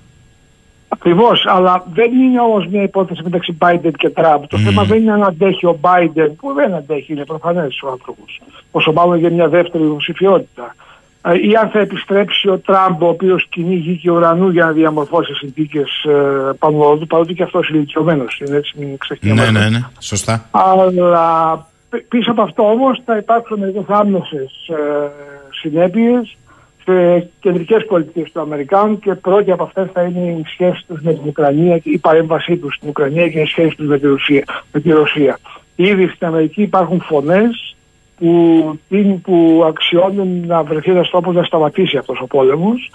Ακριβώς, αλλά δεν είναι όμως μια υπόθεση μεταξύ Biden και Τραμπ. Το θέμα δεν είναι αν αντέχει ο Biden, που δεν αντέχει, είναι προφανές ο άνθρωπος. Όσο μάλλον για μια δεύτερη υποψηφιότητα. Ε, ή αν θα επιστρέψει ο Τραμπ ο οποίος κυνήγει και ουρανού για να διαμορφώσει συνθήκες ε, πάνω του παρότι και αυτός ηλικιωμένος είναι έτσι μην Ναι, ναι, ναι, σωστά. Αλλά π- πίσω από αυτό όμως θα υπάρξουν μερικές άμεσες ε, συνέπειες σε κεντρικές πολιτικές του Αμερικάνου και πρώτη από αυτές θα είναι η σχέση τους με την Ουκρανία και η παρέμβασή τους στην Ουκρανία και η σχέση τους με, τη Ρωσία- με τη Ρωσία. Ήδη στην Αμερική υπάρχουν φωνές που, τίνει- που αξιώνουν να βρεθεί ένας τρόπος να σταματήσει αυτός ο πόλεμος.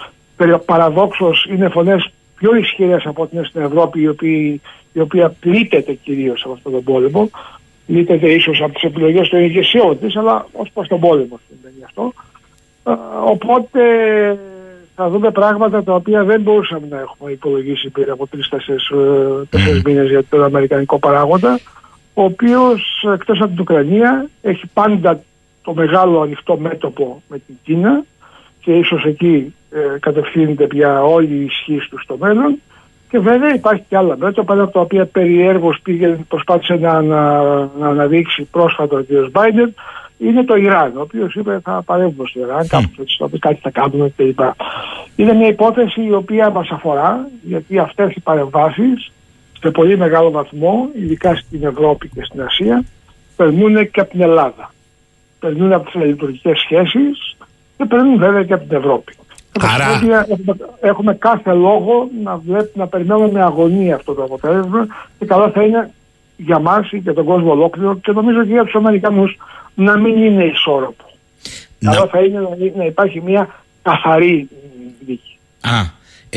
Παραδόξως είναι φωνές πιο ισχυρές από ό,τι είναι στην Ευρώπη, η οποία, η οποία πλήττεται κυρίως από αυτόν τον πόλεμο. Πλήττεται ίσως από τις επιλογές των ηγεσιών της, αλλά ως προς τον πόλεμο συμβαίνει αυτό. Ε, Οπότε θα δούμε πράγματα τα οποία δεν μπορούσαμε να έχουμε υπολογίσει πριν από τρει-τέσσερι μήνες για τον Αμερικανικό παράγοντα, ο οποίος εκτός από την Ουκρανία έχει πάντα το μεγάλο ανοιχτό μέτωπο με την Κίνα και ίσως εκεί ε, κατευθύνεται πια όλη η ισχύ του στο μέλλον και βέβαια υπάρχει και άλλα μέτωπα από τα οποία περιέργως πήγε, προσπάθησε να, να, να αναδείξει πρόσφατα ο κ. Μπάιντεν είναι το Ιράν, ο οποίος είπε θα παρέμβουμε στο Ιράν, κάπου έτσι, θα πει κάτι θα κάνουμε κλπ. Είναι μια υπόθεση η οποία μας αφορά, γιατί αυτές οι παρεμβάσεις σε πολύ μεγάλο βαθμό, ειδικά στην Ευρώπη και στην Ασία, περνούν και από την Ελλάδα. Περνούν από τις λειτουργικές σχέσεις και περνούν βέβαια και από την Ευρώπη. Άρα- Έχουμε, έχουμε, έχουμε κάθε λόγο να, βλέπ, να περιμένουμε με αγωνία αυτό το αποτέλεσμα και καλό θα είναι για μας ή για τον κόσμο ολόκληρο και νομίζω και για τους Αμερικανούς να μην είναι ισόρροπο. Να- Καλό θα είναι να, να υπάρχει μια καθαρή δίκη. Α,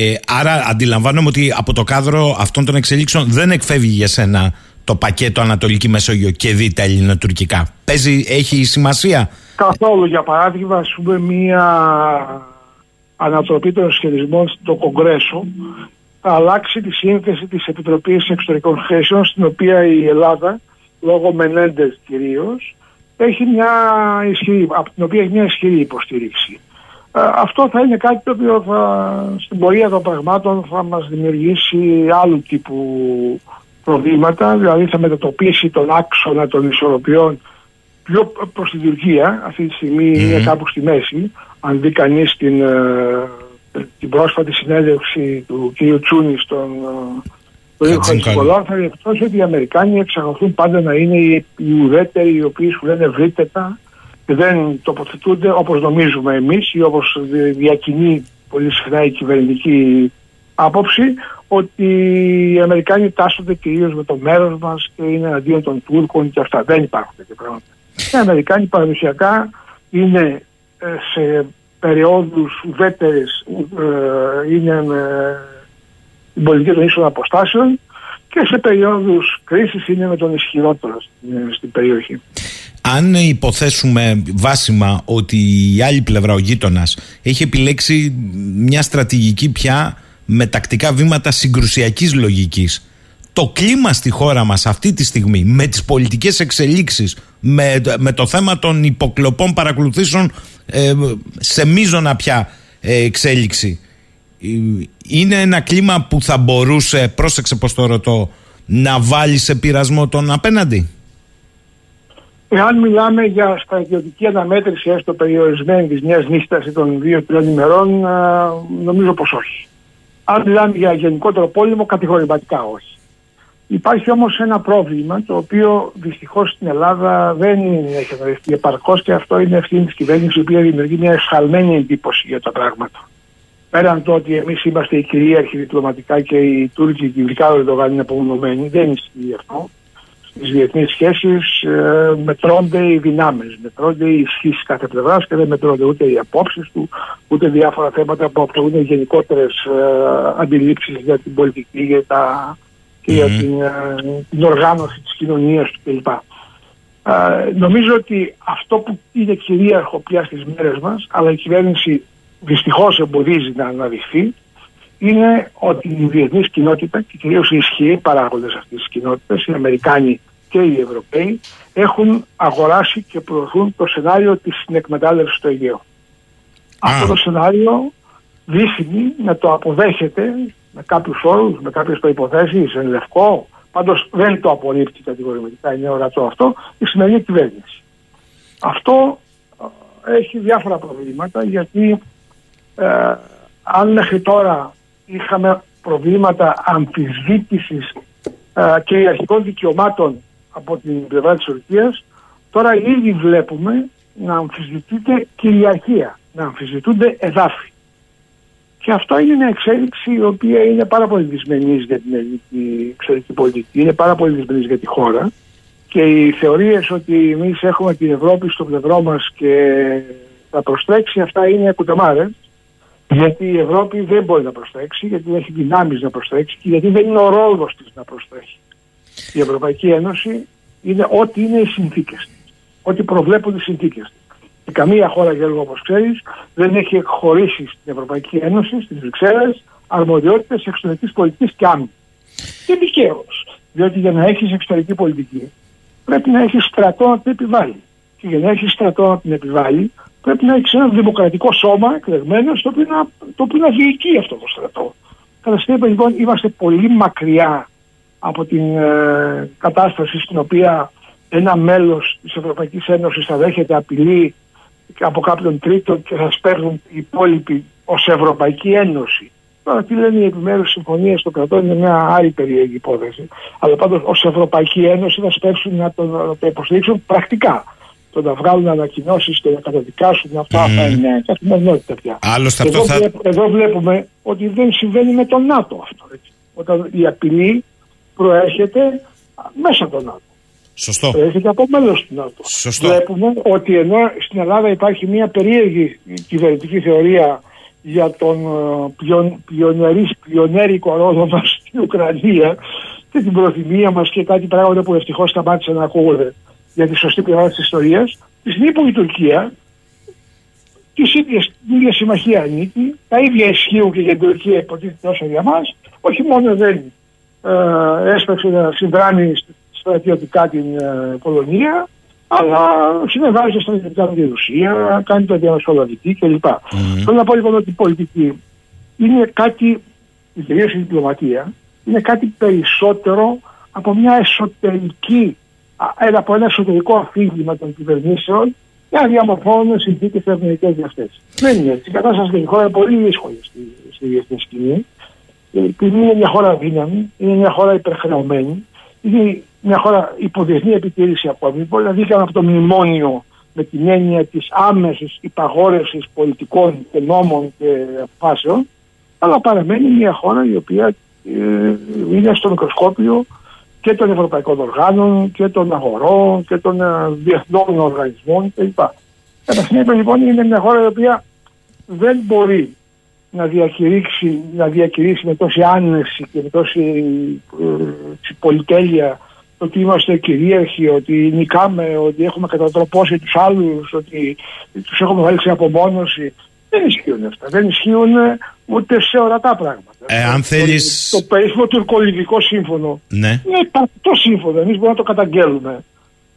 ε, άρα αντιλαμβάνομαι ότι από το κάδρο αυτών των εξελίξεων δεν εκφεύγει για σένα το πακέτο Ανατολική Μεσόγειο και δει τα ελληνοτουρκικά. Παίζει, έχει σημασία; Καθόλου για παράδειγμα ας πούμε μια ανατροπή των σχετισμών στο Κογκρέσο θα αλλάξει τη σύνθεση της Επιτροπής Εξωτερικών Σχέσεων στην οποία η Ελλάδα λόγω Μενέντες κυρίως έχει μια ισχυρή, από την οποία έχει μια ισχυρή υποστήριξη. Ε, αυτό θα είναι κάτι το οποίο θα, στην πορεία των πραγμάτων θα μας δημιουργήσει άλλου τύπου προβλήματα, δηλαδή θα μετατοπίσει τον άξονα των ισορροπιών πιο προς την Τουρκία. Αυτή τη στιγμη είναι κάπου στη μέση. Αν δει κανείς την, ε, την πρόσφατη συνέντευξη του κ. Τσούνη στον ε, Ρίχο Χατζηνικάλη. Χατζηπολά, θα διαπιστώσει ότι οι Αμερικάνοι εξακολουθούν πάντα να είναι οι, οι ουδέτεροι, οι οποίοι σου λένε βρείτε και δεν τοποθετούνται όπως νομίζουμε εμείς ή όπως διακινεί πολύ συχνά η κυβερνητική άποψη ότι οι Αμερικάνοι τάσσονται κυρίως με το μέρος μας και είναι αντίον των Τούρκων και αυτά. Δεν υπάρχουν τέτοια πράγματα. Οι Αμερικάνοι παραδοσιακά είναι ε, σε περιόδους ουδέτερες, ε, είναι με την πολιτική των ίσων αποστάσεων και σε περιόδους κρίσης είναι με τον ισχυρότερο στην, στην περιοχή. Αν υποθέσουμε βάσιμα ότι η άλλη πλευρά, ο γείτονας, έχει επιλέξει μια στρατηγική πια με τακτικά βήματα συγκρουσιακής λογικής το κλίμα στη χώρα μας αυτή τη στιγμή με τις πολιτικές εξελίξεις με, με το θέμα των υποκλοπών παρακολουθήσεων ε, σε μείζωνα πια ε, εξέλιξη ε, είναι ένα κλίμα που θα μπορούσε, πρόσεξε πως το ρωτώ, να βάλει σε πειρασμό τον απέναντι; Εάν μιλάμε για στρατιωτική αναμέτρηση έστω περιορισμένη της μιας νύχτας ή των δύο-τριών ημερών, α, νομίζω πως όχι. Αν μιλάμε για γενικότερο πόλεμο, κατηγορηματικά όχι. Υπάρχει όμως ένα πρόβλημα το οποίο δυστυχώς στην Ελλάδα δεν έχει αναλυφθεί επαρκώς και αυτό είναι ευθύνη της κυβέρνησης η οποία δημιουργεί μια εσχαλμένη εντύπωση για τα πράγματα. Πέραν το ότι εμείς είμαστε οι κυρίαρχοι διπλωματικά και οι Τούρκοι και ειδικά ο Ερντογάν είναι απομονωμένοι, δεν ισχύει αυτό. Στις διεθνείς σχέσεις ε, μετρώνται οι δυνάμεις, μετρώνται οι ισχύσεις κάθε πλευράς και δεν μετρώνται ούτε οι απόψεις του, ούτε διάφορα θέματα που αποτελούν γενικότερες ε, αντιλήψεις για την πολιτική, για τα, και για την, ε, την οργάνωση της κοινωνίας του κλπ. Ε, νομίζω ότι αυτό που είναι κυρίαρχο πια στις μέρες μας, αλλά η κυβέρνηση δυστυχώς εμποδίζει να αναδειχθεί, είναι ότι η διεθνή κοινότητα και κυρίως οι ισχυροί παράγοντες αυτής της κοινότητας, οι Αμερικάνοι και οι Ευρωπαίοι, έχουν αγοράσει και προωθούν το σενάριο της συνεκμετάλλευσης στο Αιγαίο. Αυτό το σενάριο δείχνει να το αποδέχεται με κάποιους όρους, με κάποιες προποθέσει, εν λευκό. Πάντως δεν το απορρίπτει κατηγορηματικά, είναι ορατό αυτό, η σημερινή κυβέρνηση. Αυτό έχει διάφορα προβλήματα γιατί ε, αν μέχρι τώρα είχαμε προβλήματα αμφισβήτησης ε, κυριαρχικών δικαιωμάτων από την πλευρά της Τουρκίας. Τώρα ήδη βλέπουμε να αμφισβητείται κυριαρχία, να αμφισβητούνται εδάφη. Και αυτό είναι μια εξέλιξη η οποία είναι πάρα πολύ δυσμενής για την ελληνική εξωτερική πολιτική, είναι πάρα πολύ δυσμενής για τη χώρα. Και οι θεωρίες ότι εμείς έχουμε την Ευρώπη στο πλευρό μας και θα προστρέξει αυτά είναι κουταμάρες γιατί η Ευρώπη δεν μπορεί να προστρέξει, γιατί δεν έχει δυνάμεις να προστρέξει και γιατί δεν είναι ο ρόλος της να προστρέχει. Η Ευρωπαϊκή Ένωση είναι ό,τι είναι οι συνθήκες της, ό,τι προβλέπουν οι συνθήκες της. Και καμία χώρα, Γιώργο, όπως ξέρεις, δεν έχει εκχωρήσει στην Ευρωπαϊκή Ένωση, στις Βρυξέλλες, αρμοδιότητες εξωτερικής πολιτικής και άμυνας. Και δικαίως. Διότι για να έχεις εξωτερική πολιτική πρέπει να έχεις στρατό να την επιβάλλει. Και για να έχεις στρατό να την επιβάλλει, πρέπει να έχεις ένα δημοκρατικό σώμα εκλεγμένο το οποίο να, το οποίο να διοικεί αυτό το στρατό. Κατά συνέπεια λοιπόν είμαστε πολύ μακριά από την ε, κατάσταση στην οποία ένα μέλος της Ευρωπαϊκής Ένωσης θα δέχεται απειλή από κάποιον τρίτο και θα σπέρνουν οι υπόλοιποι ως Ευρωπαϊκή Ένωση. Τώρα τι λένε οι επιμέρους συμφωνίες των κρατών είναι μια άλλη περίεργη υπόθεση. Αλλά πάντως ως Ευρωπαϊκή Ένωση θα σπεύσουν να το, να το υποστηρίξουν πρακτικά. Το να βγάλουν ανακοινώσεις και να καταδικάσουν αυτά mm. θα είναι καθημερινότητα πια. Άλλωστε εδώ, αυτό θα... βλέπ, εδώ βλέπουμε ότι δεν συμβαίνει με τον ΝΑΤΟ αυτό. Έτσι. Όταν η απειλή προέρχεται μέσα από τον ΝΑΤΟ. Σωστό. Προέρχεται από μέλος του ΝΑΤΟ. Σωστό. Βλέπουμε ότι ενώ στην Ελλάδα υπάρχει μια περίεργη κυβερνητική θεωρία για τον πιον, πιονέρικο ρόλο μας στην Ουκρανία και την προθυμία μας και κάτι πράγματα που ευτυχώς σταμάτησαν να ακούγονται για τη σωστή πλευρά της ιστορίας. Της στιγμή που η Τουρκία την ίδια συμμαχία ανήκει, τα ίδια ισχύουν και για την Τουρκία υποτίθεται όσο για μας, όχι μόνο δεν ε, έσπαξε να συνδράμει στρατιωτικά την ε, Πολωνία, αλλά συνεργάζεται στρατιωτικά με τη Ρουσία, κάνει το διαμεσολαβητή κλπ. Mm. Θέλω να πω λοιπόν ότι η πολιτική είναι κάτι, η κυρίως η διπλωματίας, είναι κάτι περισσότερο από μια εσωτερική, ένα, από ένα εσωτερικό αφήγημα των κυβερνήσεων για να διαμορφώνουν συνθήκες ευνοϊκές για αυτές. Δεν είναι έτσι. Η κατάσταση στην χώρα είναι πολύ δύσκολη στη, στη διεθνή σκηνή. Επειδή είναι μια χώρα δύναμη, είναι μια χώρα υπερχρεωμένη, είναι μια χώρα υποδιεθνή επιτήρηση ακόμη. Μπορεί να βγήκαμε από το μνημόνιο με την έννοια της άμεσης υπαγόρευσης πολιτικών και νόμων και αποφάσεων, αλλά παραμένει μια χώρα η οποία ε, είναι στο μικροσκόπιο και των ευρωπαϊκών οργάνων και των αγορών και των ε, διεθνών οργανισμών κλπ. Κατά συνέπεια λοιπόν είναι μια χώρα η οποία δεν μπορεί να διακηρύξει, να διακηρύξει με τόση άνεση και με τόση ε, πολυτέλεια ότι είμαστε κυρίαρχοι, ότι νικάμε, ότι έχουμε κατατροπώσει τους άλλους, ότι τους έχουμε βάλει σε απομόνωση. Δεν ισχύουν αυτά. Δεν ισχύουν ούτε σε ορατά πράγματα. Ε, αν θέλεις... Το, το περίφημο τουρκολιβικό σύμφωνο ναι. είναι υπαρκτό σύμφωνο. Εμείς μπορούμε να το καταγγέλουμε.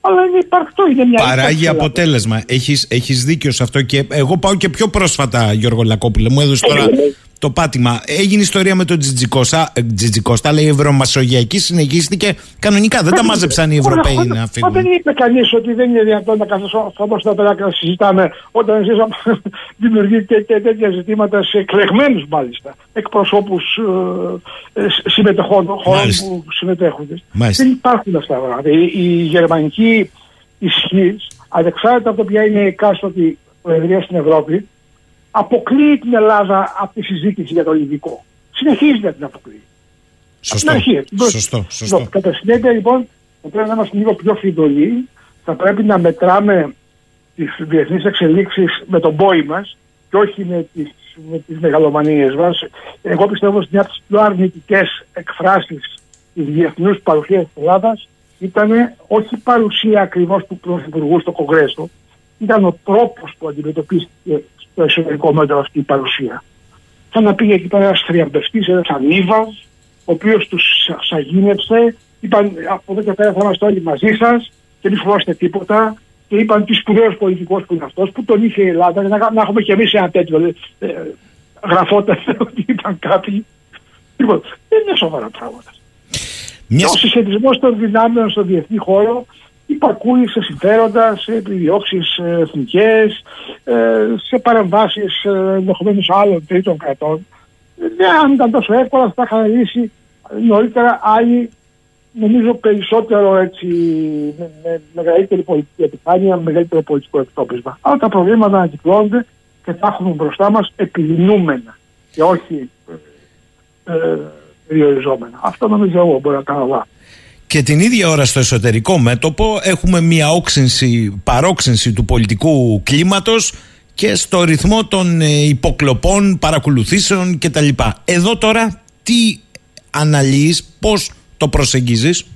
Αλλά είναι υπαρκτό, είναι μια Παράγει αποτέλεσμα. Έχεις, έχεις δίκιο σε αυτό και εγώ πάω και πιο πρόσφατα Γιώργο Λακόπουλε. Μου έδωσες τώρα το πάτημα. Έγινε ιστορία με τον Τζιτζικώστα, Τζιτζικώστα, αλλά η Ευρωμασογειακή συνεχίστηκε κανονικά. Δεν τα μάζεψαν οι Ευρωπαίοι να φύγουν. δεν είπε κανείς ότι δεν είναι δυνατόν να καθόμαστε εδώ πέρα να συζητάμε όταν εσείς δημιουργείτε και τέτοια ζητήματα σε εκλεγμένους μάλιστα εκπροσώπους ε, συμμετεχών χωρών που συμμετέχουν. Δεν υπάρχουν αυτά τα πράγματα. Η, η γερμανική ισχύ, ανεξάρτητα από το ποια είναι η εκάστοτε προεδρία στην Ευρώπη, αποκλείει την Ελλάδα από τη συζήτηση για το Λιβικό. Συνεχίζει να την αποκλείει. Σωστό. Αρχή, σωστό, σωστό. Κατά συνέπεια λοιπόν θα πρέπει να είμαστε λίγο πιο φιδωλοί, θα πρέπει να μετράμε τις διεθνείς εξελίξεις με τον πόη μας και όχι με τις με τις μεγαλομανίες μας. Εγώ πιστεύω ότι μια από τις πιο αρνητικές εκφράσεις της διεθνούς παρουσίας της Ελλάδας ήταν όχι παρουσία ακριβώς του Πρωθυπουργού στο Κογκρέσο, ήταν ο τρόπος που αντιμετωπίστηκε στο εσωτερικό μέτρο αυτή η παρουσία. Σαν να πήγε εκεί πέρα ένας θριαμπευτή, ένας ανίβα, ο οποίος τους σαγίνεψε, είπαν από εδώ και πέρα θα είμαστε όλοι μαζί σας και μην φοβάστε τίποτα. Και είπαν τι σπουδαίος πολιτικός που είναι αυτός, που τον είχε η Ελλάδα, να, να έχουμε κι εμείς ένα τέτοιο. Ε, ε, γραφόταν ότι ήταν κάποιοι. Λοιπόν, δεν είναι σοβαρά πράγματα. Μια... Ο συσχετισμός των δυνάμεων στο διεθνή χώρο υπακούεις σε συμφέροντα, σε επιδιώξεις εθνικές, σε παρεμβάσεις ενδεχομένως άλλων τρίτων κρατών. Δεν αν ήταν τόσο εύκολα θα είχαν λύσει νωρίτερα άλλοι νομίζω περισσότερο έτσι με, με μεγαλύτερη πολιτική επιφάνεια, με μεγαλύτερο πολιτικό εκτόπισμα. Αλλά τα προβλήματα ανακυκλώνονται και θα έχουμε μπροστά μας επιδεινούμενα και όχι ε, ε, περιοριζόμενα. Αυτό νομίζω εγώ μπορώ να κάνω Και την ίδια ώρα στο εσωτερικό μέτωπο έχουμε μια όξυνση, παρόξυνση του πολιτικού κλίματος και στο ρυθμό των ε, υποκλοπών, παρακολουθήσεων κτλ. Εδώ τώρα τι αναλύεις, πώς το προσεγγίζεις;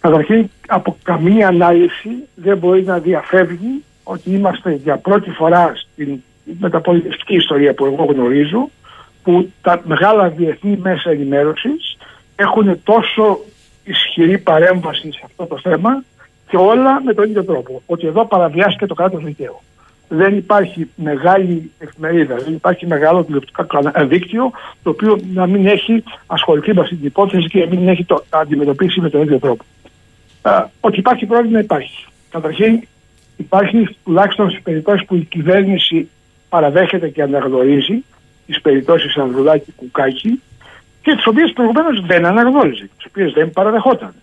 Καταρχήν από καμία ανάλυση δεν μπορεί να διαφεύγει ότι είμαστε για πρώτη φορά στην μεταπολιτευτική ιστορία που εγώ γνωρίζω που τα μεγάλα διεθνή μέσα ενημέρωσης έχουν τόσο ισχυρή παρέμβαση σε αυτό το θέμα και όλα με τον ίδιο τρόπο. Ότι εδώ παραβιάστηκε το κράτος δικαίου δεν υπάρχει μεγάλη εφημερίδα, δεν υπάρχει μεγάλο τηλεοπτικό δίκτυο το οποίο να μην έχει ασχοληθεί με αυτή την υπόθεση και να μην έχει το αντιμετωπίσει με τον ίδιο τρόπο. Α, ότι υπάρχει πρόβλημα υπάρχει. Καταρχήν υπάρχει τουλάχιστον στις περιπτώσεις που η κυβέρνηση παραδέχεται και αναγνωρίζει τις περιπτώσεις Ανδρουλάκη Κουκάκη και τις οποίες προηγουμένως δεν αναγνώριζε, τις οποίες δεν παραδεχόταν.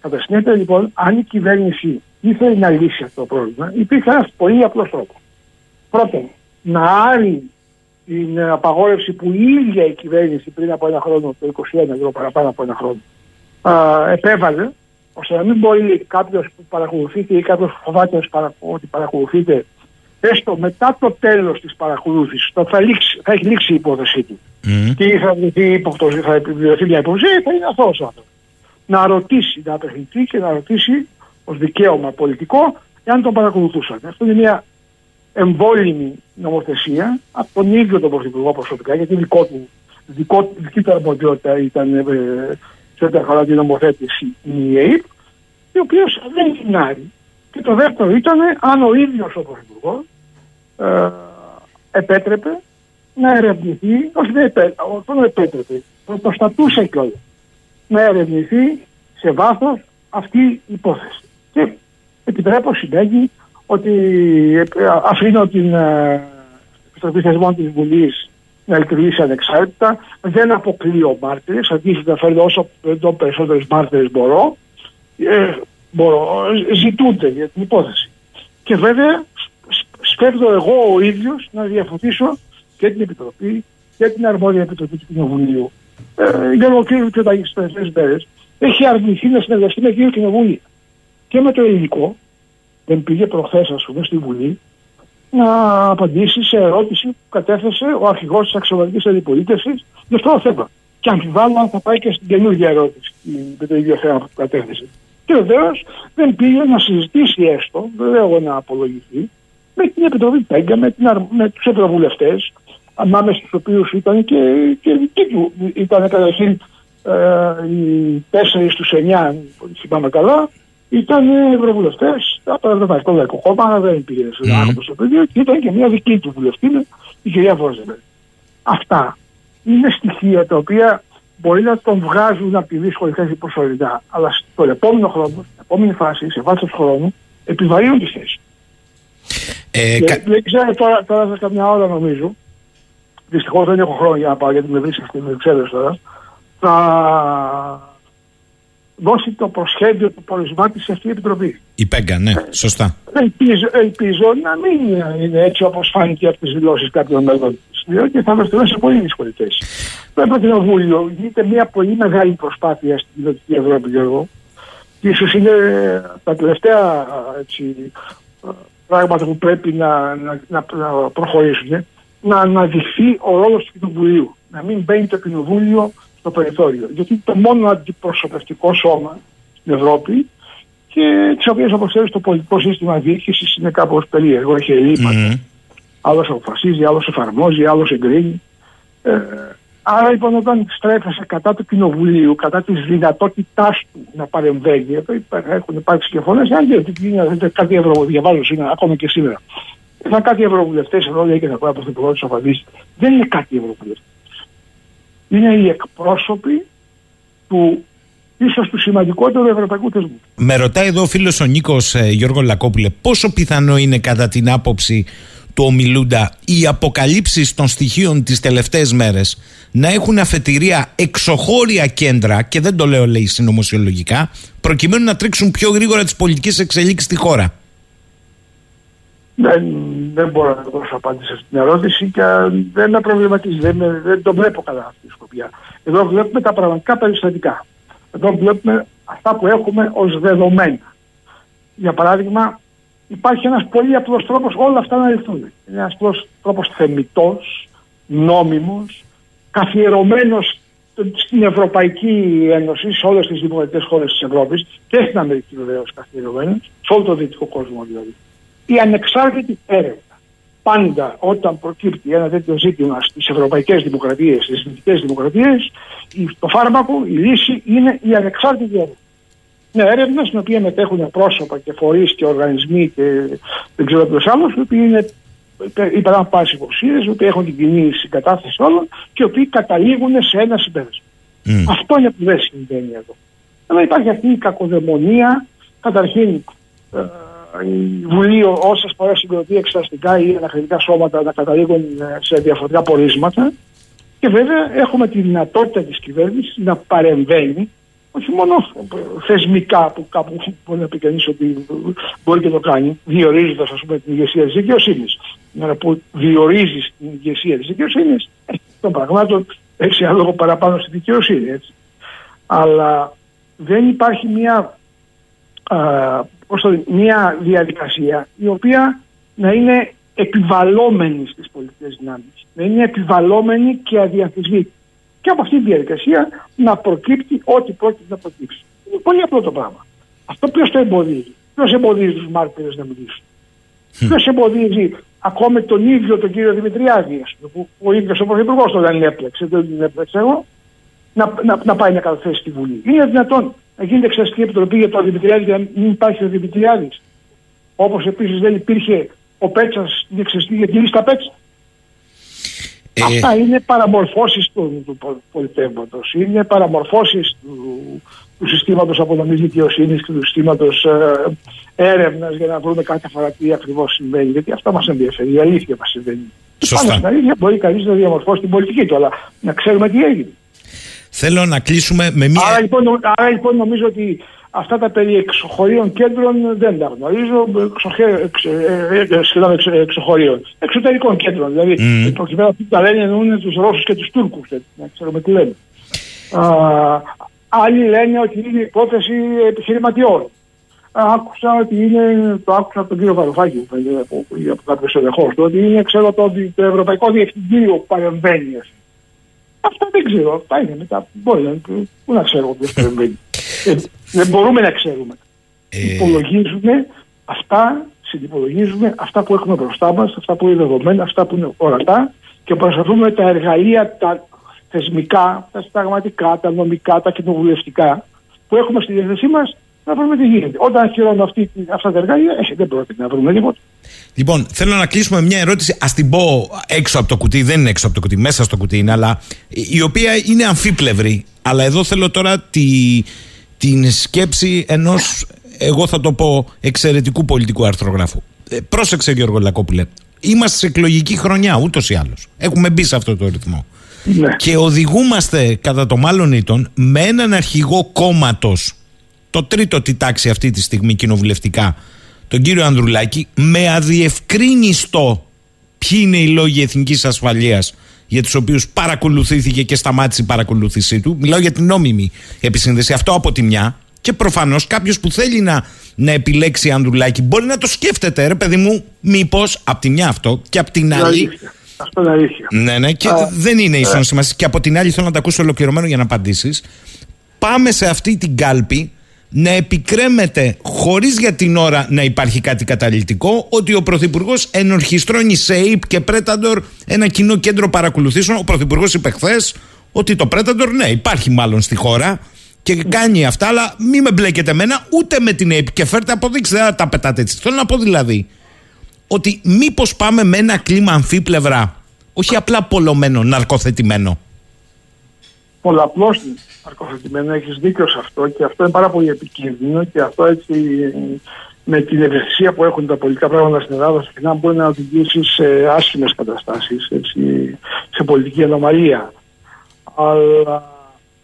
Κατά συνέπεια λοιπόν, αν η κυβέρνηση ήθελε να λύσει αυτό το πρόβλημα, υπήρχε ένας πολύ απλός τρόπος. Πρώτον, να άρει την απαγόρευση που η ίδια η κυβέρνηση πριν από ένα χρόνο, το 21 ευρώ παραπάνω από ένα χρόνο, α, επέβαλε, ώστε να μην μπορεί κάποιος που παρακολουθείται ή κάποιος που φοβάται ότι παρακολουθείται, έστω μετά το τέλος της παρακολούθησης, θα, θα έχει λήξει η υπόθεσή του. Mm. Και θα, θα επιβεβαιωθεί μια υπόθεση, θα είναι αυτό ο άνθρωπος να ρωτήσει, να απευθυνθεί και να ρωτήσει ως δικαίωμα πολιτικό εάν τον παρακολουθούσαν. Αυτό είναι μια εμβόλυμη νομοθεσία από τον ίδιο τον Πρωθυπουργό προσωπικά, γιατί δικό του, δικό, δική του αρμοδιότητα ήταν ε, σε ό,τι αφορά την νομοθέτηση η ΕΕΠ, η οποία δεν την άρει. Και το δεύτερο ήταν αν ο ίδιος ο Πρωθυπουργός ε, επέτρεπε να ερευνηθεί, όχι δεν επέτρεπε, προστατούσε κιόλας να ερευνηθεί σε βάθος αυτή η υπόθεση. Και επιτρέπω συντάγει ότι ε, αφήνω την ε, Επιτροπή Θεσμών της Βουλής να λειτουργήσει ανεξάρτητα, δεν αποκλείω μάρτυρες, αντίθετα φέρνω όσο περισσότερες μάρτυρες μπορώ, ε, μπορώ, ζητούνται για την υπόθεση. Και βέβαια σπέβδω εγώ ο ίδιος να διαφωτίσω και την Επιτροπή και την αρμόδια Επιτροπή του Κοινοβουλίου ε, για ολοκλήρωση και τα τελευταίε μέρες, έχει αρνηθεί να συνεργαστεί με δύο κοινοβούλια. Και με το ελληνικό, δεν πήγε προχθές, ας πούμε, στη Βουλή να απαντήσει σε ερώτηση που κατέθεσε ο αρχηγός της αξιωματικής αντιπολίτευσης για αυτό το θέμα. Και αμφιβάλλω αν θα πάει και στην καινούργια ερώτηση με το ίδιο θέμα που κατέθεσε. Και βεβαίως δεν πήγε να συζητήσει έστω, δεν λέω να απολογηθεί, με την Επιτροπή Πέγκα, με, με τους ευρωβουλευτές, ανάμεσα στους οποίους ήταν και, και δική του. Ήταν καταρχήν ε, οι τέσσερις στους εννιά, θυμάμαι καλά, ήταν ευρωβουλευτές από το Ευρωπαϊκό Λαϊκό Κόμμα, δεν πήγε σε ένα mm. στο πεδίο και ήταν και μια δική του βουλευτή, η κυρία Βόζεβερ. Αυτά είναι στοιχεία τα οποία μπορεί να τον βγάζουν από τη δύσκολη θέση προσωρινά, αλλά στον επόμενο χρόνο, στην επόμενη φάση, σε βάθος χρόνου, επιβαρύνουν τη θέση. Ε, και, κα... Δεν ξέρω τώρα, τώρα σε καμιά ώρα νομίζω, Δυστυχώς δεν έχω χρόνο για να πάω γιατί με βρίσκεται στην Βρυξέλλε τώρα. Θα δώσει το προσχέδιο του πορισμά της αυτή η επιτροπή. Η ΠΕΓΚΑ, ναι, σωστά. Ελπίζω, ελπίζω να μην είναι έτσι όπως φάνηκε από τις δηλώσεις κάποιων μέλων τη διότι θα βρεθούμε σε πολύ δύσκολη θέση. Βέβαια, το Κοινοβούλιο γίνεται μια πολύ μεγάλη προσπάθεια στην κοινωνική Ευρώπη, Γιώργο. Και ίσως είναι τα τελευταία έτσι, πράγματα που πρέπει να, να, να, να προχωρήσουν να αναδειχθεί ο ρόλος του Κοινοβουλίου. Να μην μπαίνει το Κοινοβούλιο στο περιθώριο. Γιατί το μόνο αντιπροσωπευτικό σώμα στην Ευρώπη και τις οποίες όπως το πολιτικό σύστημα διοίκησης είναι κάπως περίεργο, έχει ελλείμματα. Mm. Άλλος αποφασίζει, άλλος εφαρμόζει, άλλος εγκρίνει. Ε, άρα λοιπόν όταν στρέφεσαι κατά του Κοινοβουλίου, κατά της δυνατότητάς του να παρεμβαίνει, έχουν υπάρξει και φωνές, αν και κάτι ευρώ, διαβάζω σήμερα, ακόμα και σήμερα. Θα κάτι ευρωβουλευτές εδώ λέει και θα πω από την πρώτη απαντήσει. Δεν είναι κάτι ευρωβουλευτές. Είναι οι εκπρόσωποι του ίσως του σημαντικότερου ευρωπαϊκού θεσμού. Με ρωτάει εδώ ο φίλος ο Νίκος ε, Γιώργο Λακόπουλε πόσο πιθανό είναι κατά την άποψη του ομιλούντα οι αποκαλύψεις των στοιχείων τις τελευταίες μέρες να έχουν αφετηρία εξωχώρια κέντρα και δεν το λέω λέει συνωμοσιολογικά προκειμένου να τρίξουν πιο γρήγορα τις πολιτικές εξελίξεις στη χώρα. Δεν, δεν μπορώ να δώσω απάντηση σε αυτή την ερώτηση και δεν με προβληματίζει. Δεν, δεν το βλέπω καλά αυτή η σκοπιά. Εδώ βλέπουμε τα πραγματικά περιστατικά. Εδώ βλέπουμε αυτά που έχουμε ως δεδομένα. Για παράδειγμα, υπάρχει ένας πολύ απλός τρόπος όλα αυτά να λυθούν. Είναι ένας απλός τρόπος θεμητός, νόμιμος, καθιερωμένος στην Ευρωπαϊκή Ένωση, σε όλες τις δημοκρατικές χώρες της Ευρώπης και στην Αμερική βεβαίως καθιερωμένος, σε όλο το δυτικό κόσμο δηλαδή. Η ανεξάρτητη έρευνα. Πάντα όταν προκύπτει ένα τέτοιο ζήτημα στις ευρωπαϊκές δημοκρατίες, στις δυτικές δημοκρατίες, το φάρμακο, η λύση είναι η ανεξάρτητη έρευνα. Είναι έρευνα στην οποία μετέχουν πρόσωπα και φορείς και οργανισμοί και δεν ξέρω ποιος άλλος, οι οποίοι είναι υπεράν πάση υποψίες, οι οποίοι έχουν την κοινή συγκατάθεση όλων και οι οποίοι καταλήγουν σε ένα συμπέρασμα. Mm. Αυτό είναι που δεν συμβαίνει εδώ. Αλλά υπάρχει αυτή η κακοδαιμονία, καταρχήν ε, η Βουλή όσες φορές συγκροτεί εξεταστικά ή αναχρητικά σώματα να καταλήγουν ε, σε διαφορετικά πορίσματα. Και βέβαια έχουμε τη δυνατότητα της κυβέρνησης να παρεμβαίνει όχι μόνο θεσμικά που κάπου μπορεί να πει κανείς ότι μπορεί και το κάνει, διορίζοντας ας πούμε την ηγεσία της δικαιοσύνης. Να που διορίζεις την ηγεσία της δικαιοσύνης, ε, των πραγμάτων έχει άλλο παραπάνω στη δικαιοσύνη. Έτσι. Αλλά δεν υπάρχει μια, α, το, μια διαδικασία η οποία να είναι επιβαλόμενη στις πολιτικές δυνάμεις. Να είναι επιβαλόμενη και αδιαμφισβήτητη και από αυτή τη διαδικασία να προκύπτει ό,τι πρόκειται να προκύψει. Είναι πολύ απλό το πράγμα. Αυτό ποιος το εμποδίζει; Ποιος εμποδίζει τους μάρτυρες να μιλήσουν; Mm. Ποιος εμποδίζει ακόμη τον ίδιο τον κύριο Δημητριάδη, που ο ίδιος ο Πρωθυπουργός το δεν έπλεξε, δεν την έπλεξε εγώ, να, να, να πάει να καταθέσει στη Βουλή. Είναι δυνατόν να γίνεται εξεταστική επιτροπή για τον Δημητριάδη και να μην υπάρχει ο Δημητριάδης. Όπως επίσης δεν υπήρχε ο Πέτσας στην εξεταστική για τη λίστα Πέτσα. Ε... Αυτά είναι παραμορφώσεις του, του πολιτεύματος, είναι παραμορφώσεις του, του συστήματος αποδομής δικαιοσύνης και του συστήματος ε, έρευνας για να βρούμε κάθε φορά τι ακριβώς συμβαίνει, γιατί αυτά μας ενδιαφέρει, η αλήθεια μας συμβαίνει. Σωστά. Πάνω στην αλήθεια μπορεί κανείς να διαμορφώσει την πολιτική του, αλλά να ξέρουμε τι έγινε. Θέλω να κλείσουμε με μία... Άρα λοιπόν, άρα, λοιπόν νομίζω ότι Αυτά τα περί εξωχωρίων κέντρων δεν τα γνωρίζω. Σχεδόν εξωχωρίων. Εξωτερικών κέντρων. Δηλαδή, mm. προκειμένου αυτοί τα λένε εννοούν τους Ρώσους και τους Τούρκους. Να ξέρουμε τι λένε. Α, άλλοι λένε ότι είναι υπόθεση επιχειρηματιών. Άκουσα ότι είναι, το άκουσα από τον κύριο Βαρουφάκη που από, από κάποιος ενδεχό του, ότι είναι ξέρω το, το Ευρωπαϊκό Διευθυντήριο που παρεμβαίνει. Αυτά δεν ξέρω. Αυτά είναι μετά. Μπορεί να, πού να ξέρω ποιο παρεμβαίνει. Ε, δεν μπορούμε να ξέρουμε. Ε... Υπολογίζουμε αυτά, συνυπολογίζουμε αυτά που έχουμε μπροστά μας, αυτά που είναι δεδομένα, αυτά που είναι ορατά και προσπαθούμε τα εργαλεία, τα θεσμικά, τα συνταγματικά, τα νομικά, τα κοινοβουλευτικά που έχουμε στη διάθεσή μας να βρούμε τι γίνεται. Όταν ακυρώνουμε αυτή, αυτά τα εργαλεία, ε, δεν πρόκειται να βρούμε τίποτα. Λοιπόν, θέλω να κλείσουμε μια ερώτηση. Α την πω έξω από το κουτί, δεν είναι έξω από το κουτί, μέσα στο κουτί είναι, αλλά η οποία είναι αμφίπλευρη. Αλλά εδώ θέλω τώρα τη, την σκέψη ενός, εγώ θα το πω, εξαιρετικού πολιτικού αρθρογράφου. Ε, πρόσεξε Γιώργο Λακόπουλε, είμαστε σε εκλογική χρονιά ούτως ή άλλως. Έχουμε μπει σε αυτό το ρυθμό. Ναι. Και οδηγούμαστε κατά το μάλλον ήτον με έναν αρχηγό κόμματος, το τρίτο τη τάξη αυτή τη στιγμή κοινοβουλευτικά, τον κύριο Ανδρουλάκη, με αδιευκρίνιστο ποιοι είναι οι λόγοι εθνικής ασφαλείας για τους οποίους παρακολουθήθηκε και σταμάτησε η παρακολούθησή του; Μιλάω για την νόμιμη επισύνδεση. Αυτό από τη μια. Και προφανώς κάποιος που θέλει να, να επιλέξει Ανδρουλάκη μπορεί να το σκέφτεται, ρε παιδί μου, μήπως από τη μια αυτό και από την άλλη. Αυτό είναι αλήθεια. Ναι, ναι, και δεν είναι ίσον ε. σημασία. Και από την άλλη θέλω να τα ακούσω ολοκληρωμένο για να απαντήσεις. Πάμε σε αυτή την κάλπη να επικρέμεται χωρίς για την ώρα να υπάρχει κάτι καταλητικό ότι ο Πρωθυπουργός ενορχιστρώνει σε ΙΠ και Πρέταντορ ένα κοινό κέντρο παρακολουθήσεων. Ο Πρωθυπουργός είπε χθες ότι το Πρέταντορ, ναι, υπάρχει μάλλον στη χώρα και κάνει αυτά, αλλά μην με μπλέκετε εμένα ούτε με την ΑΕΠ και φέρτε αποδείξει, δεν τα πετάτε έτσι. Θέλω να πω δηλαδή ότι μήπως πάμε με ένα κλίμα αμφίπλευρα, όχι απλά πολλωμένο, ναρκοθετημένο. Πολλαπλώς αρκοθετημένο, έχεις δίκιο σε αυτό και αυτό είναι πάρα πολύ επικίνδυνο και αυτό έτσι με την ευαισθησία που έχουν τα πολιτικά πράγματα στην Ελλάδα συχνά μπορεί να οδηγήσει σε άσχημες καταστάσεις, σε πολιτική ανομαλία. Αλλά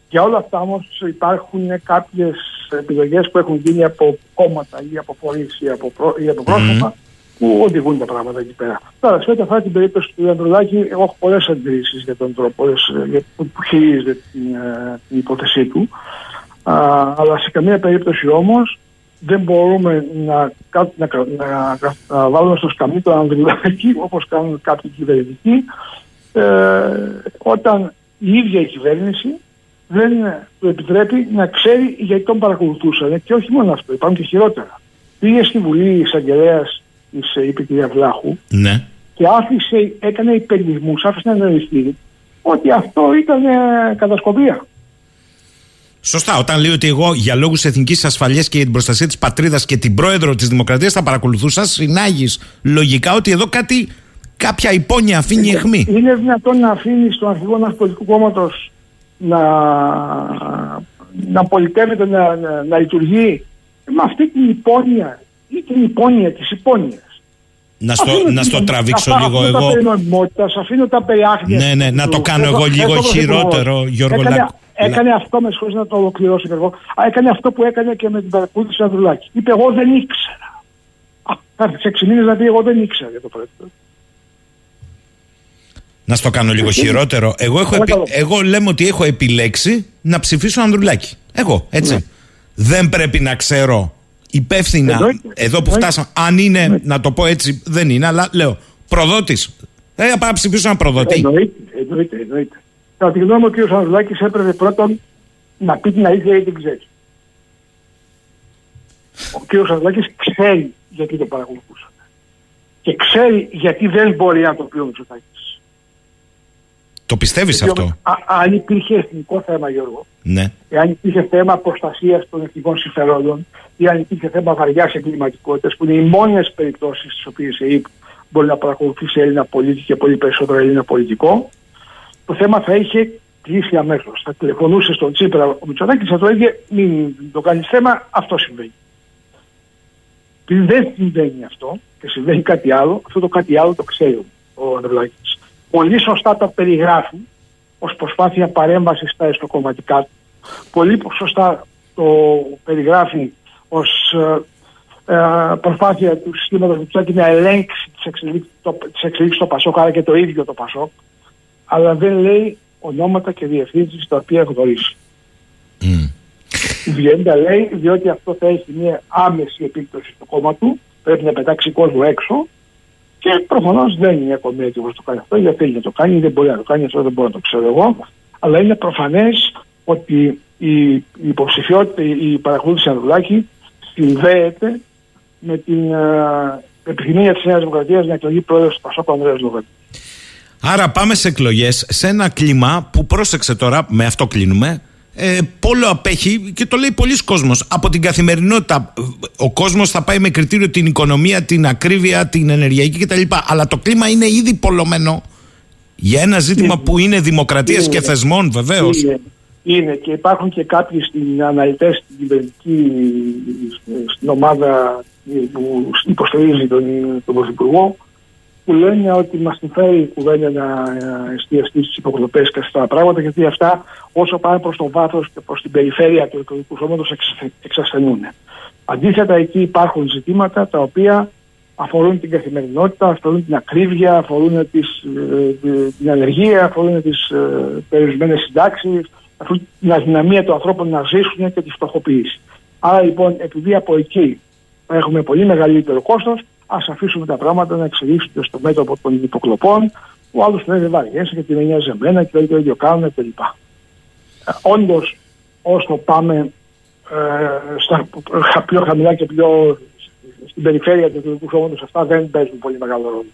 για όλα αυτά όμως υπάρχουν κάποιες επιλογές που έχουν γίνει από κόμματα ή από φορείς ή από, ή από πρόσωπα που οδηγούν τα πράγματα εκεί πέρα. Τώρα, σε ό,τι αφορά την περίπτωση του Ανδρουλάκη, εγώ έχω πολλές αντιρρήσεις για τον τρόπο για, που χειρίζεται την, ε, την υπόθεσή του. Α, αλλά σε καμία περίπτωση όμως δεν μπορούμε να, να, να, να βάλουμε στο σκαμί τον Ανδρουλάκη όπως κάνουν κάποιοι κυβερνητικοί ε, όταν η ίδια η κυβέρνηση δεν του επιτρέπει να ξέρει γιατί τον παρακολουθούσαν. Και όχι μόνο αυτό, υπάρχουν και χειρότερα. Πήγε στη Βουλή εισαγγελέας τη είπε κυρία Βλάχου ναι. και άφησε, έκανε υπενιγμού, άφησε να εννοηθεί ότι αυτό ήταν ε, κατασκοπία. Σωστά. Όταν λέει ότι εγώ για λόγους εθνικής ασφαλείας και για την προστασία της πατρίδας και την πρόεδρο της Δημοκρατίας θα παρακολουθούσα, συνάγεις λογικά ότι εδώ κάτι, κάποια υπόνοια αφήνει είναι, αιχμή. Είναι δυνατόν να αφήνει στον αρχηγό ενός πολιτικού κόμματος να, να πολιτεύεται, να, να, να λειτουργεί με αυτή την υπόνοια ή την υπόνοια της υπόνοιας. Να στο, να στο τραβήξω αυτά, λίγο αφήνω εγώ. Τα αφήνω τα περιάχνια. Ναι, ναι, να το κάνω εγώ λίγο χειρότερο, Γιώργο έκανε, Λάκ. έκανε αυτό, με συγχωρείτε να το ολοκληρώσω και εγώ. Έκανε αυτό που έκανε και με την παρακολούθηση του Ανδρουλάκη. Είπε, εγώ δεν ήξερα. Α, θα σε 6 μήνες να πει, εγώ δεν ήξερα για το πρόεδρο. Να στο κάνω λίγο χειρότερο. Εγώ, έχω επι... εγώ λέμε ότι έχω επιλέξει να ψηφίσω Ανδρουλάκη. Εγώ, έτσι. Ναι. Δεν πρέπει να ξέρω υπεύθυνα Εννοείται. εδώ που Εννοείται. φτάσαμε. Αν είναι, Ναι. να το πω έτσι, δεν είναι, αλλά λέω προδότης. Δεν θα πάω να ψηφίσω ένα προδότη. Εννοείται, εννοείται, εννοείται. Κατά τη γνώμη μου, ο κ. Ανδρουλάκης έπρεπε πρώτον να πει την αλήθεια ή την ξέρει. Ο κ. Ανδρουλάκης ξέρει γιατί το παρακολουθούσαν. Και ξέρει γιατί δεν μπορεί να το πει ο Μητσοτάκης. Το πιστεύεις Γιατί αυτό; όμως, α- Αν υπήρχε εθνικό θέμα, Γιώργο, Ναι. εάν υπήρχε θέμα προστασίας των εθνικών συμφερόντων ή αν υπήρχε θέμα βαριάς εγκληματικότητας, που είναι οι μόνες περιπτώσεις στις οποίες η ΕΕΠ μπορεί να παρακολουθήσει Έλληνα πολίτη και πολύ περισσότερο Έλληνα πολιτικό, το θέμα θα είχε κλείσει αμέσως. Θα τηλεφωνούσε στον Τσίπρα ο Μητσοτάκης και θα το έλεγε: Μην το κάνεις θέμα, αυτό συμβαίνει. Επειδή δεν συμβαίνει αυτό και συμβαίνει κάτι άλλο, αυτό το κάτι άλλο το ξέρει ο Ανδρουλάκης. Πολύ σωστά το περιγράφει ως προσπάθεια παρέμβασης στα εσωκομματικά του. Πολύ σωστά το περιγράφει ως προσπάθεια του συστήματος Μητσοτάκη να ελέγξει τις εξελίξεις τις εξελίξεις στο Πασόκ, άρα και το ίδιο το Πασόκ, αλλά δεν λέει ονόματα και διευθύνσεις τα οποία γνωρίζει. Μμ. Βγαίνει τα λέει διότι αυτό θα έχει μια άμεση επίπτωση στο κόμμα του, πρέπει να πετάξει κόσμο έξω και προφανώς δεν είναι ακόμη έτοιμο να το κάνει αυτό, γιατί θέλει να το κάνει, δεν μπορεί να το κάνει, αυτό δεν μπορώ να το ξέρω εγώ. Αλλά είναι προφανές ότι η, η υποψηφιότητα, η παρακολούθηση Ανδρουλάκη συνδέεται με την ε, επιθυμία της Νέας Δημοκρατίας να εκλογεί πρόεδρος του Πασόκ ο Ανδρέας Λογέτη. Άρα πάμε σε εκλογές σε ένα κλίμα που πρόσεξε τώρα, με αυτό κλείνουμε. Ε, πόλο απέχει και το λέει πολλοί κόσμος από την καθημερινότητα. Ο κόσμος θα πάει με κριτήριο την οικονομία, την ακρίβεια, την ενεργειακή κτλ. Αλλά το κλίμα είναι ήδη πολλωμένο για ένα ζήτημα Είναι. που είναι δημοκρατίας και Είναι. θεσμών βεβαίως. Είναι, είναι και υπάρχουν και κάποιοι στην αναλυτές στην κυβερνητική στην ομάδα που υποστηρίζει τον, τον Πρωθυπουργό που λένε ότι μας συμφέρει η κουβέντα να ε, εστιαστεί στις υποκλοπές και σε αυτά τα πράγματα γιατί αυτά όσο πάνε προς το βάθος και προς την περιφέρεια του εκλογικού σώματος εξ- εξασθενούν. Αντίθετα εκεί υπάρχουν ζητήματα τα οποία αφορούν την καθημερινότητα, αφορούν την ακρίβεια, αφορούν τις, ε, την ανεργία, αφορούν τις ε, περιορισμένες συντάξεις, αφορούν την αδυναμία των ανθρώπων να ζήσουν και τη φτωχοποίηση. Άρα λοιπόν επειδή από εκεί έχουμε πολύ μεγαλύτερο κόστος, ας αφήσουμε τα πράγματα να εξελίξονται στο μέτωπο των υποκλοπών, ο άλλος λέει δεν βαριέσαι και την νοιάζει εμένα και όλοι το ίδιο κάνουν κλπ. Ε, όντως όσο πάμε ε, στα χα- πιο χαμηλά και πιο στην περιφέρεια του εκλογικού σώματος αυτά δεν παίζουν πολύ μεγάλο ρόλο.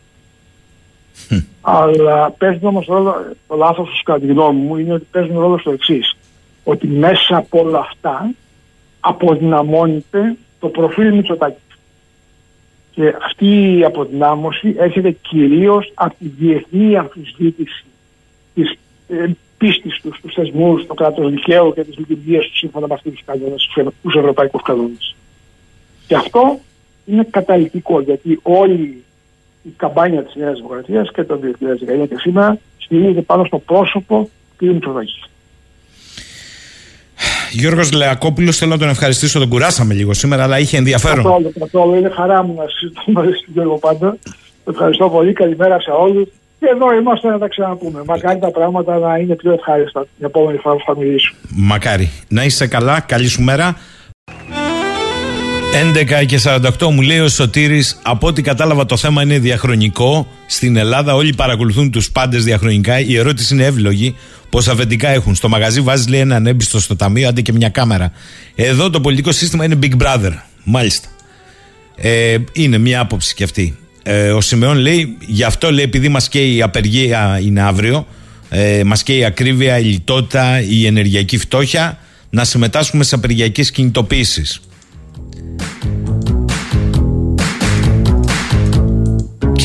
Αλλά παίζουν όμως ρόλο, το λάθος τους κατά τη γνώμη μου είναι ότι παίζουν ρόλο στο εξής. Ότι μέσα από όλα αυτά αποδυναμώνεται το προφίλ Μητσοτάκη. Και αυτή η αποδυνάμωση έρχεται κυρίως από τη διεθνή αμφισβήτηση της, ε, πίστης τους, στου θεσμούς, στο κράτος δικαίου και τι λειτουργίε τους σύμφωνα με αυτούς τους κανόνες, τους ευρωπαϊκούς κανόνες. Και αυτό είναι καταλητικό γιατί όλη η καμπάνια της Νέας Δημοκρατίας και το 2019 και σήμερα στηρίζεται πάνω στο πρόσωπο του Μητσοτάκη. Γιώργος Λεακόπουλος, θέλω να τον ευχαριστήσω. Τον κουράσαμε λίγο σήμερα, αλλά είχε ενδιαφέρον. Καθόλου, καθόλου. Είναι χαρά μου να συζητώ μαζί στον Γιώργο Πάντα. Ευχαριστώ πολύ. Καλημέρα σε όλους. Και εδώ είμαστε να τα ξαναπούμε. Μακάρι τα πράγματα να είναι πιο ευχάριστα την επόμενη φορά που θα μιλήσω. Μακάρι. Να είσαι καλά. Καλή σου μέρα. 11 και 48 μου λέει ο Σωτήρης από ό,τι κατάλαβα το θέμα είναι διαχρονικό στην Ελλάδα όλοι παρακολουθούν τους πάντες διαχρονικά η ερώτηση είναι εύλογη πως αφεντικά έχουν. Στο μαγαζί βάζεις λέει έναν έμπιστο στο ταμείο αντί και μια κάμερα. Εδώ το πολιτικό σύστημα είναι Big Brother. Μάλιστα. Ε, είναι μια άποψη και αυτή. Ε, ο Σιμεών λέει γι' αυτό λέει επειδή μας καίει η απεργία είναι αύριο ε, μας καίει η ακρίβεια, η λιτότητα, η ενεργειακή φτώχεια να συμμετάσχουμε σε απεργιακές κινητοποίησεις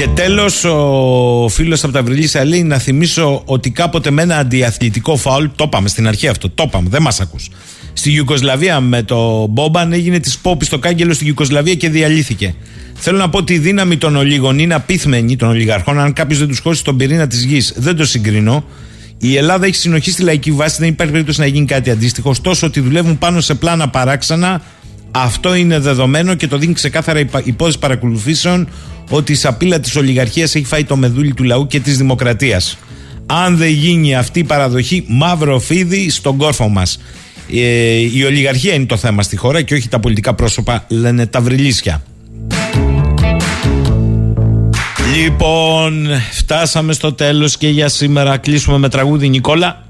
Και τέλος, ο φίλος από τα Βρυλίσια λέει να θυμίσω ότι κάποτε με ένα αντιαθλητικό φάουλ, το είπαμε στην αρχή αυτό, το είπαμε, δεν μας ακούς. Στη Ιουκοσλαβία με το Μπόμπαν έγινε της Πόπης στο κάγκελο στη Ιουκοσλαβία και διαλύθηκε. Θέλω να πω ότι η δύναμη των ολίγων είναι απίθμενη των ολιγαρχών. Αν κάποιος δεν τους χώσει στον πυρήνα της γης, δεν το συγκρίνω. Η Ελλάδα έχει συνοχή στη λαϊκή βάση, δεν υπάρχει περίπτωση να γίνει κάτι αντίστοιχο. Ωστόσο, ότι δουλεύουν πάνω σε πλάνα παράξενα, αυτό είναι δεδομένο και το δίνει ξεκάθαρα η υπόθεση παρακολουθήσεων ότι η σαπίλα της ολιγαρχίας έχει φάει το μεδούλι του λαού και της δημοκρατίας. Αν δεν γίνει αυτή η παραδοχή, μαύρο φίδι στον κόρφο μας. Ε, η ολιγαρχία είναι το θέμα στη χώρα και όχι τα πολιτικά πρόσωπα, λένε τα βρυλίσια. Λοιπόν, φτάσαμε στο τέλος και για σήμερα κλείσουμε με τραγούδι Νικόλα.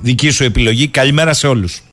Δική σου επιλογή. Καλημέρα σε όλους.